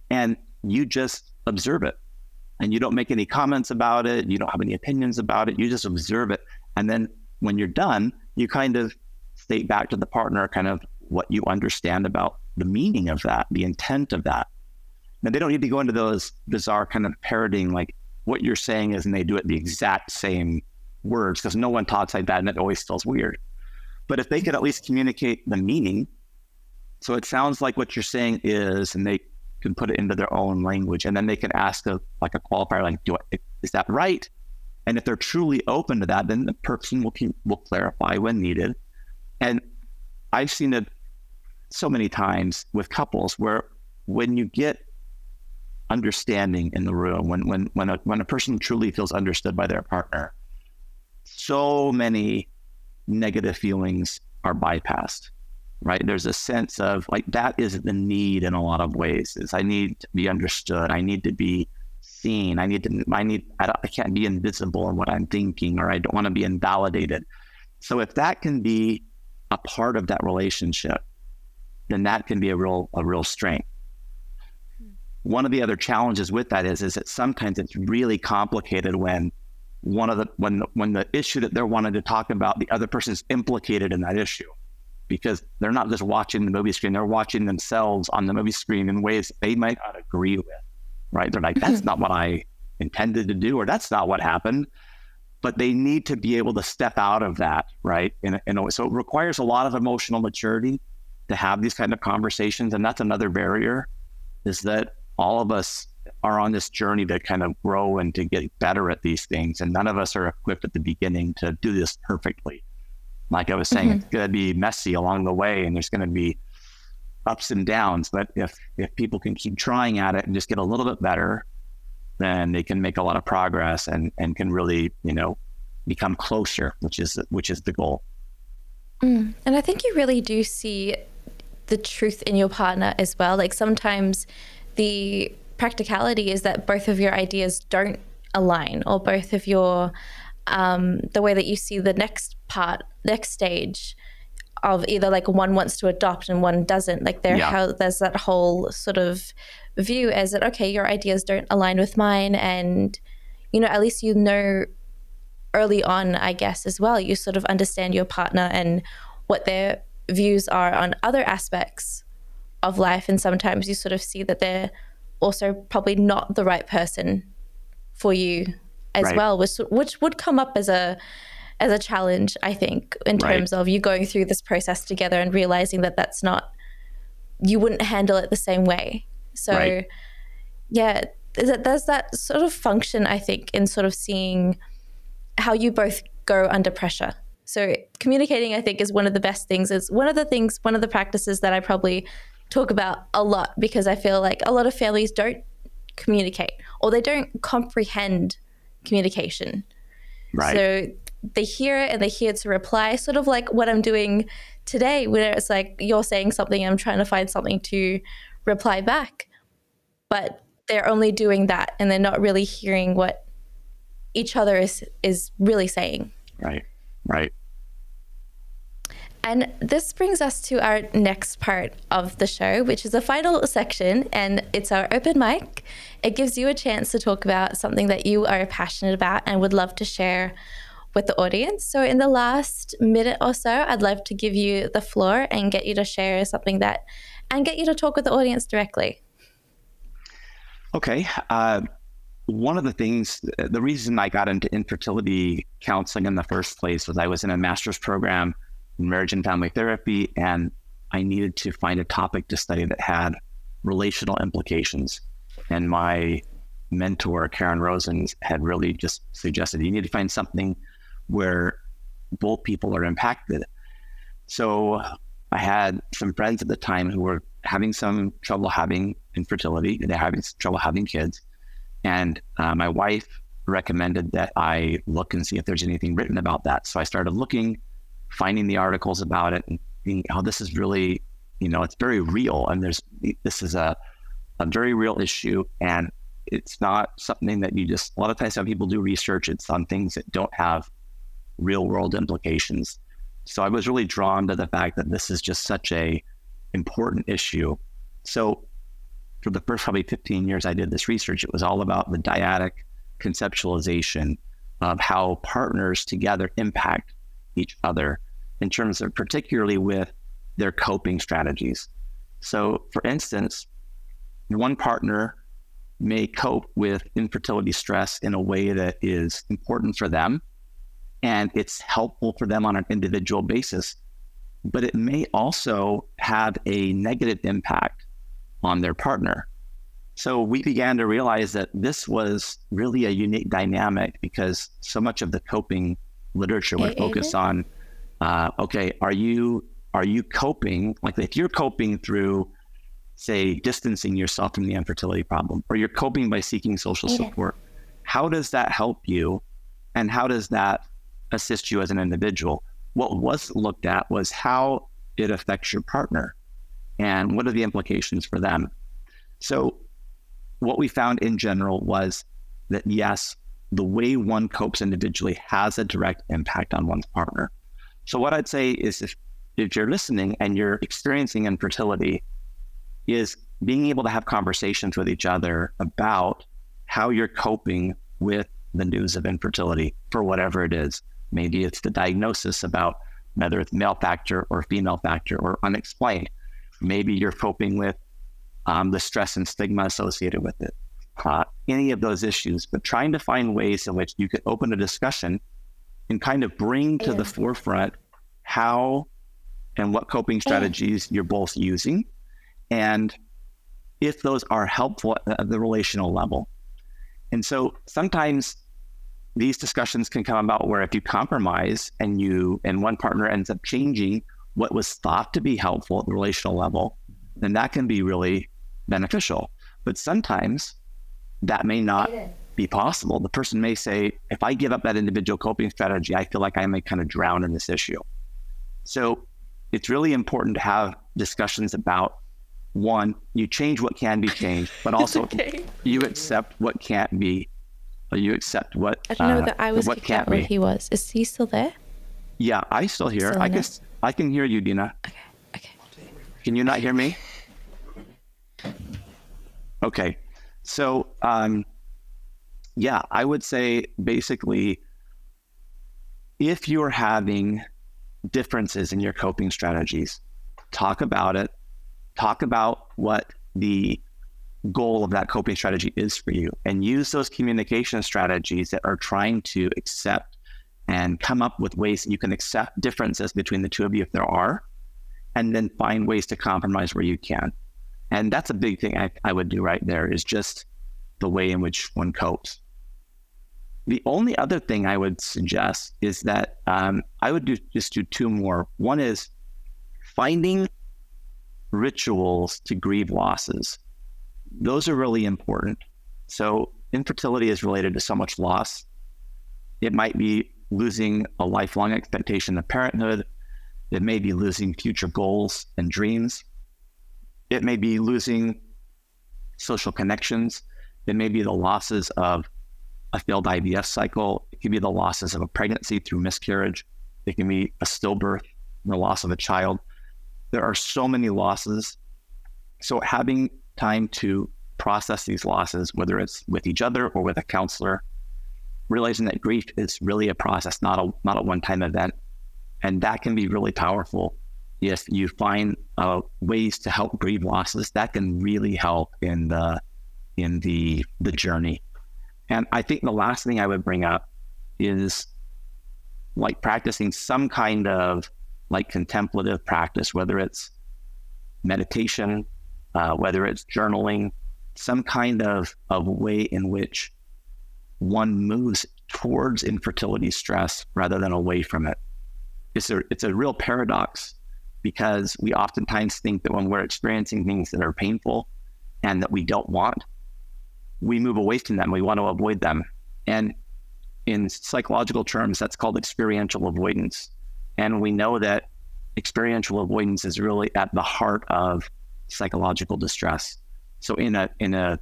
and you just observe it. And you don't make any comments about it. You don't have any opinions about it. You just observe it. And then when you're done, you kind of state back to the partner kind of what you understand about the meaning of that, the intent of that. Now, they don't need to go into those bizarre kind of parroting, like what you're saying is, and they do it the exact same words because no one talks like that and it always feels weird. But if they could at least communicate the meaning, so it sounds like what you're saying is, and they can put it into their own language, and then they can ask a like a qualifier, like, "Do I, is that right?" And if they're truly open to that, then the person will will clarify when needed. And I've seen it so many times with couples where when you get understanding in the room, when when when a when a person truly feels understood by their partner, so many negative feelings are bypassed. Right? There's a sense of like that is the need in a lot of ways. Is I need to be understood. I need to be seen. I need to. I need. I, I can't be invisible in what I'm thinking, or I don't want to be invalidated. So if that can be a part of that relationship, then that can be a real a real strength. Hmm. One of the other challenges with that is is that sometimes it's really complicated when one of the when when the issue that they're wanting to talk about, the other person is implicated in that issue because they're not just watching the movie screen, they're watching themselves on the movie screen in ways they might not agree with. Right? They're like, that's mm-hmm. not what I intended to do, or that's not what happened. But they need to be able to step out of that, right? And, and so it requires a lot of emotional maturity to have these kind of conversations. And that's another barrier is that all of us are on this journey to kind of grow and to get better at these things. And none of us are equipped at the beginning to do this perfectly. Like I was saying, mm-hmm. it's going to be messy along the way and there's going to be ups and downs. But if, if people can keep trying at it and just get a little bit better, then they can make a lot of progress and, and can really, you know, become closer, which is, which is the goal. Mm. And I think you really do see the truth in your partner as well. Like sometimes the practicality is that both of your ideas don't align, or both of your um, the way that you see the next part, next stage of either like one wants to adopt and one doesn't. Like there, yeah. how there's that whole sort of view as that okay, your ideas don't align with mine, and you know at least you know early on, I guess as well, you sort of understand your partner and what their views are on other aspects of life. And sometimes you sort of see that they're also probably not the right person for you as right. well, which which would come up as a as a challenge, I think, in terms right. of you going through this process together and realizing that that's not you wouldn't handle it the same way. So, right. yeah, there's that sort of function, I think, in sort of seeing how you both go under pressure so communicating, I think, is one of the best things. Is one of the things, one of the practices that I probably talk about a lot because I feel like a lot of families don't communicate or they don't comprehend communication. Right. So they hear it and they hear to reply, sort of like what I'm doing today, where it's like you're saying something, I'm trying to find something to reply back. But they're only doing that and they're not really hearing what each other is is really saying. Right. Right. And this brings us to our next part of the show, which is the final section, and it's our open mic. It gives you a chance to talk about something that you are passionate about and would love to share with the audience. So, in the last minute or so, I'd love to give you the floor and get you to share something that, and get you to talk with the audience directly. Okay. Uh, one of the things, the reason I got into infertility counseling in the first place was I was in a master's program marriage and family therapy, and I needed to find a topic to study that had relational implications. And my mentor, Karen Rosen, had really just suggested you need to find something where both people are impacted. So I had some friends at the time who were having some trouble having infertility, they're having trouble having kids. And uh, my wife recommended that I look and see if there's anything written about that. So I started looking finding the articles about it and being, oh, this is really you know, it's very real. And there's, this is a, a very real issue. And it's not something that you just, a lot of times when people do research, it's on things that don't have real world implications. So I was really drawn to the fact that this is just such a important issue. So for the first probably 15 years I did this research, it was all about the dyadic conceptualization of how partners together impact each other in terms of particularly with their coping strategies. So, for instance, one partner may cope with infertility stress in a way that is important for them and it's helpful for them on an individual basis, but it may also have a negative impact on their partner. So we began to realize that this was really a unique dynamic because so much of the coping literature would focus on, uh, okay, are you are you coping like if you're coping through, say, distancing yourself from the infertility problem, or you're coping by seeking social support, how does that help you, and how does that assist you as an individual? What was looked at was how it affects your partner, and what are the implications for them. So what we found in general was that yes, the way one copes individually has a direct impact on one's partner. So what I'd say is if, if you're listening and you're experiencing infertility, is being able to have conversations with each other about how you're coping with the news of infertility for whatever it is. Maybe it's the diagnosis about whether it's male factor or female factor or unexplained. Maybe you're coping with um, the stress and stigma associated with it, uh, any of those issues, but trying to find ways in which you could open a discussion and kind of bring to yeah. the forefront how and what coping strategies yeah. you're both using and if those are helpful at the relational level. And so sometimes these discussions can come about where if you compromise and you and one partner ends up changing what was thought to be helpful at the relational level, then that can be really beneficial. But sometimes that may not be possible. The person may say, if I give up that individual coping strategy, I feel like I may kind of drown in this issue. So it's really important to have discussions about one, you change what can be changed, but also okay. you accept what can't be. You accept what I don't know uh, that I was what can't where be. he was. Is he still there? Yeah, I still hear. Still I guess I can hear you, Dina. Okay. Okay. Can you not hear me? Okay. So, um, yeah, I would say basically if you're having differences in your coping strategies, talk about it. Talk about what the goal of that coping strategy is for you and use those communication strategies that are trying to accept and come up with ways that you can accept differences between the two of you if there are, and then find ways to compromise where you can. And that's a big thing I, I would do right there is just the way in which one copes. The only other thing I would suggest is that um, I would do just do two more. One is finding rituals to grieve losses. Those are really important. So infertility is related to so much loss. It might be losing a lifelong expectation of parenthood. It may be losing future goals and dreams. It may be losing social connections. It may be the losses of a failed IVF cycle. It can be the losses of a pregnancy through miscarriage. It can be a stillbirth, the loss of a child. There are so many losses. So having time to process these losses, whether it's with each other or with a counselor, realizing that grief is really a process, not a not a one-time event. And that can be really powerful if you find uh, ways to help grieve losses, that can really help in the in the the journey. And I think the last thing I would bring up is like practicing some kind of like contemplative practice, whether it's meditation, uh, whether it's journaling, some kind of, of way in which one moves towards infertility stress rather than away from it. It's a, it's a real paradox because we oftentimes think that when we're experiencing things that are painful and that we don't want, we move away from them. We want to avoid them. And in psychological terms, that's called experiential avoidance. And we know that experiential avoidance is really at the heart of psychological distress. So in a in a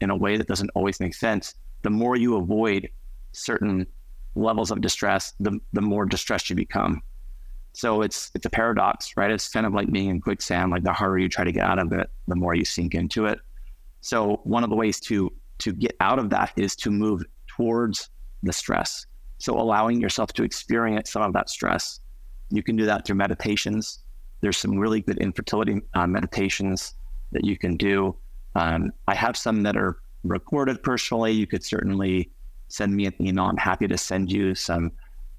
in a way that doesn't always make sense, the more you avoid certain levels of distress, the the more distressed you become. So it's it's a paradox, right? It's kind of like being in quicksand. Like the harder you try to get out of it, the more you sink into it. So one of the ways to to get out of that is to move towards the stress. So allowing yourself to experience some of that stress. You can do that through meditations. There's some really good infertility uh, meditations that you can do. Um, I have some that are recorded personally. You could certainly send me an email. I'm happy to send you some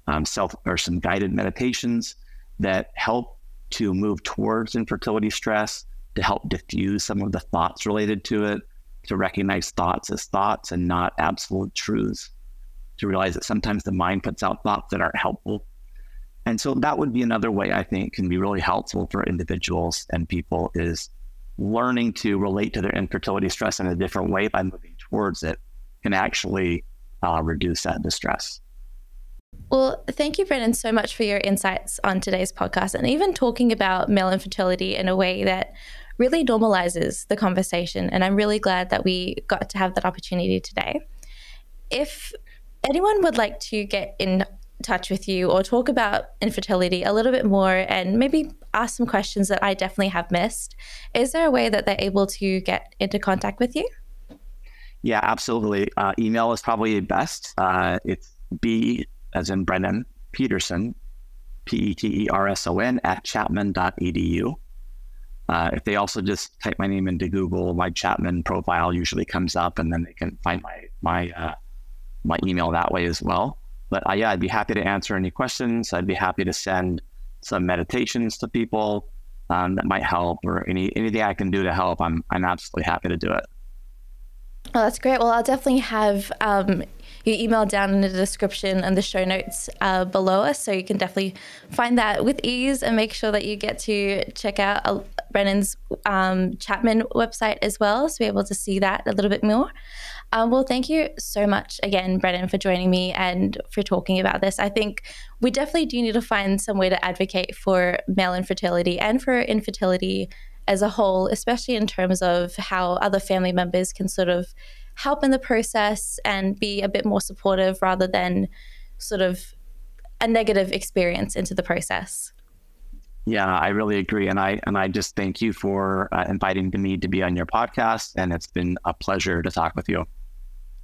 um, self or some guided meditations that help to move towards infertility stress, to help diffuse some of the thoughts related to it, to recognize thoughts as thoughts and not absolute truths, to realize that sometimes the mind puts out thoughts that aren't helpful. And so that would be another way I think can be really helpful for individuals and people is learning to relate to their infertility stress in a different way by moving towards it can actually uh, reduce that distress. Well, thank you, Brennan, so much for your insights on today's podcast and even talking about male infertility in a way that really normalizes the conversation. And I'm really glad that we got to have that opportunity today. If anyone would like to get in touch with you or talk about infertility a little bit more and maybe ask some questions that I definitely have missed, is there a way that they're able to get into contact with you? Yeah, absolutely. Uh, email is probably best. Uh, it's b as in Brennan Peterson, P E T E R S O N at chapman.edu. Uh, if they also just type my name into Google, my Chapman profile usually comes up, and then they can find my my uh, my email that way as well. But uh, yeah, I'd be happy to answer any questions. I'd be happy to send some meditations to people um, that might help, or any anything I can do to help. I'm I'm absolutely happy to do it. Oh, that's great. Well, I'll definitely have um, your email down in the description and the show notes uh, below us. So you can definitely find that with ease and make sure that you get to check out uh, Brennan's um, Chapman website as well to be able to see that a little bit more. Um, well, thank you so much again, Brennan, for joining me and for talking about this. I think we definitely do need to find some way to advocate for male infertility and for infertility as a whole, especially in terms of how other family members can sort of help in the process and be a bit more supportive rather than sort of a negative experience into the process. Yeah, I really agree, and I and I just thank you for uh, inviting me to be on your podcast, and it's been a pleasure to talk with you.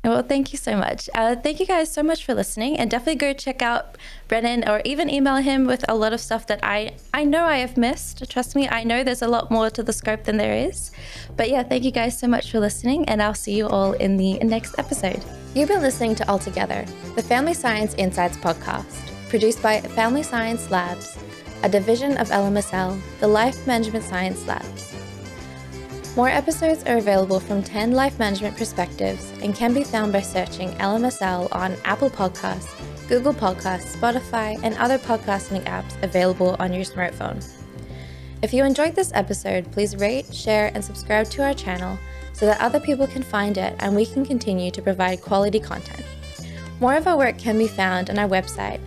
Well, thank you so much. Uh, thank you guys so much for listening, and definitely go check out Brennan or even email him with a lot of stuff that I I know I have missed. Trust me, I know there's a lot more to the scope than there is. But yeah, thank you guys so much for listening, and I'll see you all in the next episode. You've been listening to All Together, the Family Science Insights podcast, produced by Family Science Labs, a division of LMSL, the Life Management Science Labs. More episodes are available from 10 life management perspectives and can be found by searching LMSL on Apple Podcasts, Google Podcasts, Spotify, and other podcasting apps available on your smartphone. If you enjoyed this episode, please rate, share, and subscribe to our channel so that other people can find it and we can continue to provide quality content. More of our work can be found on our website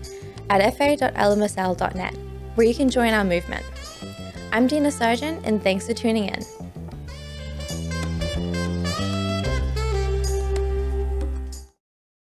at fa.lmsl.net, where you can join our movement. I'm Dina Sargeant, and thanks for tuning in.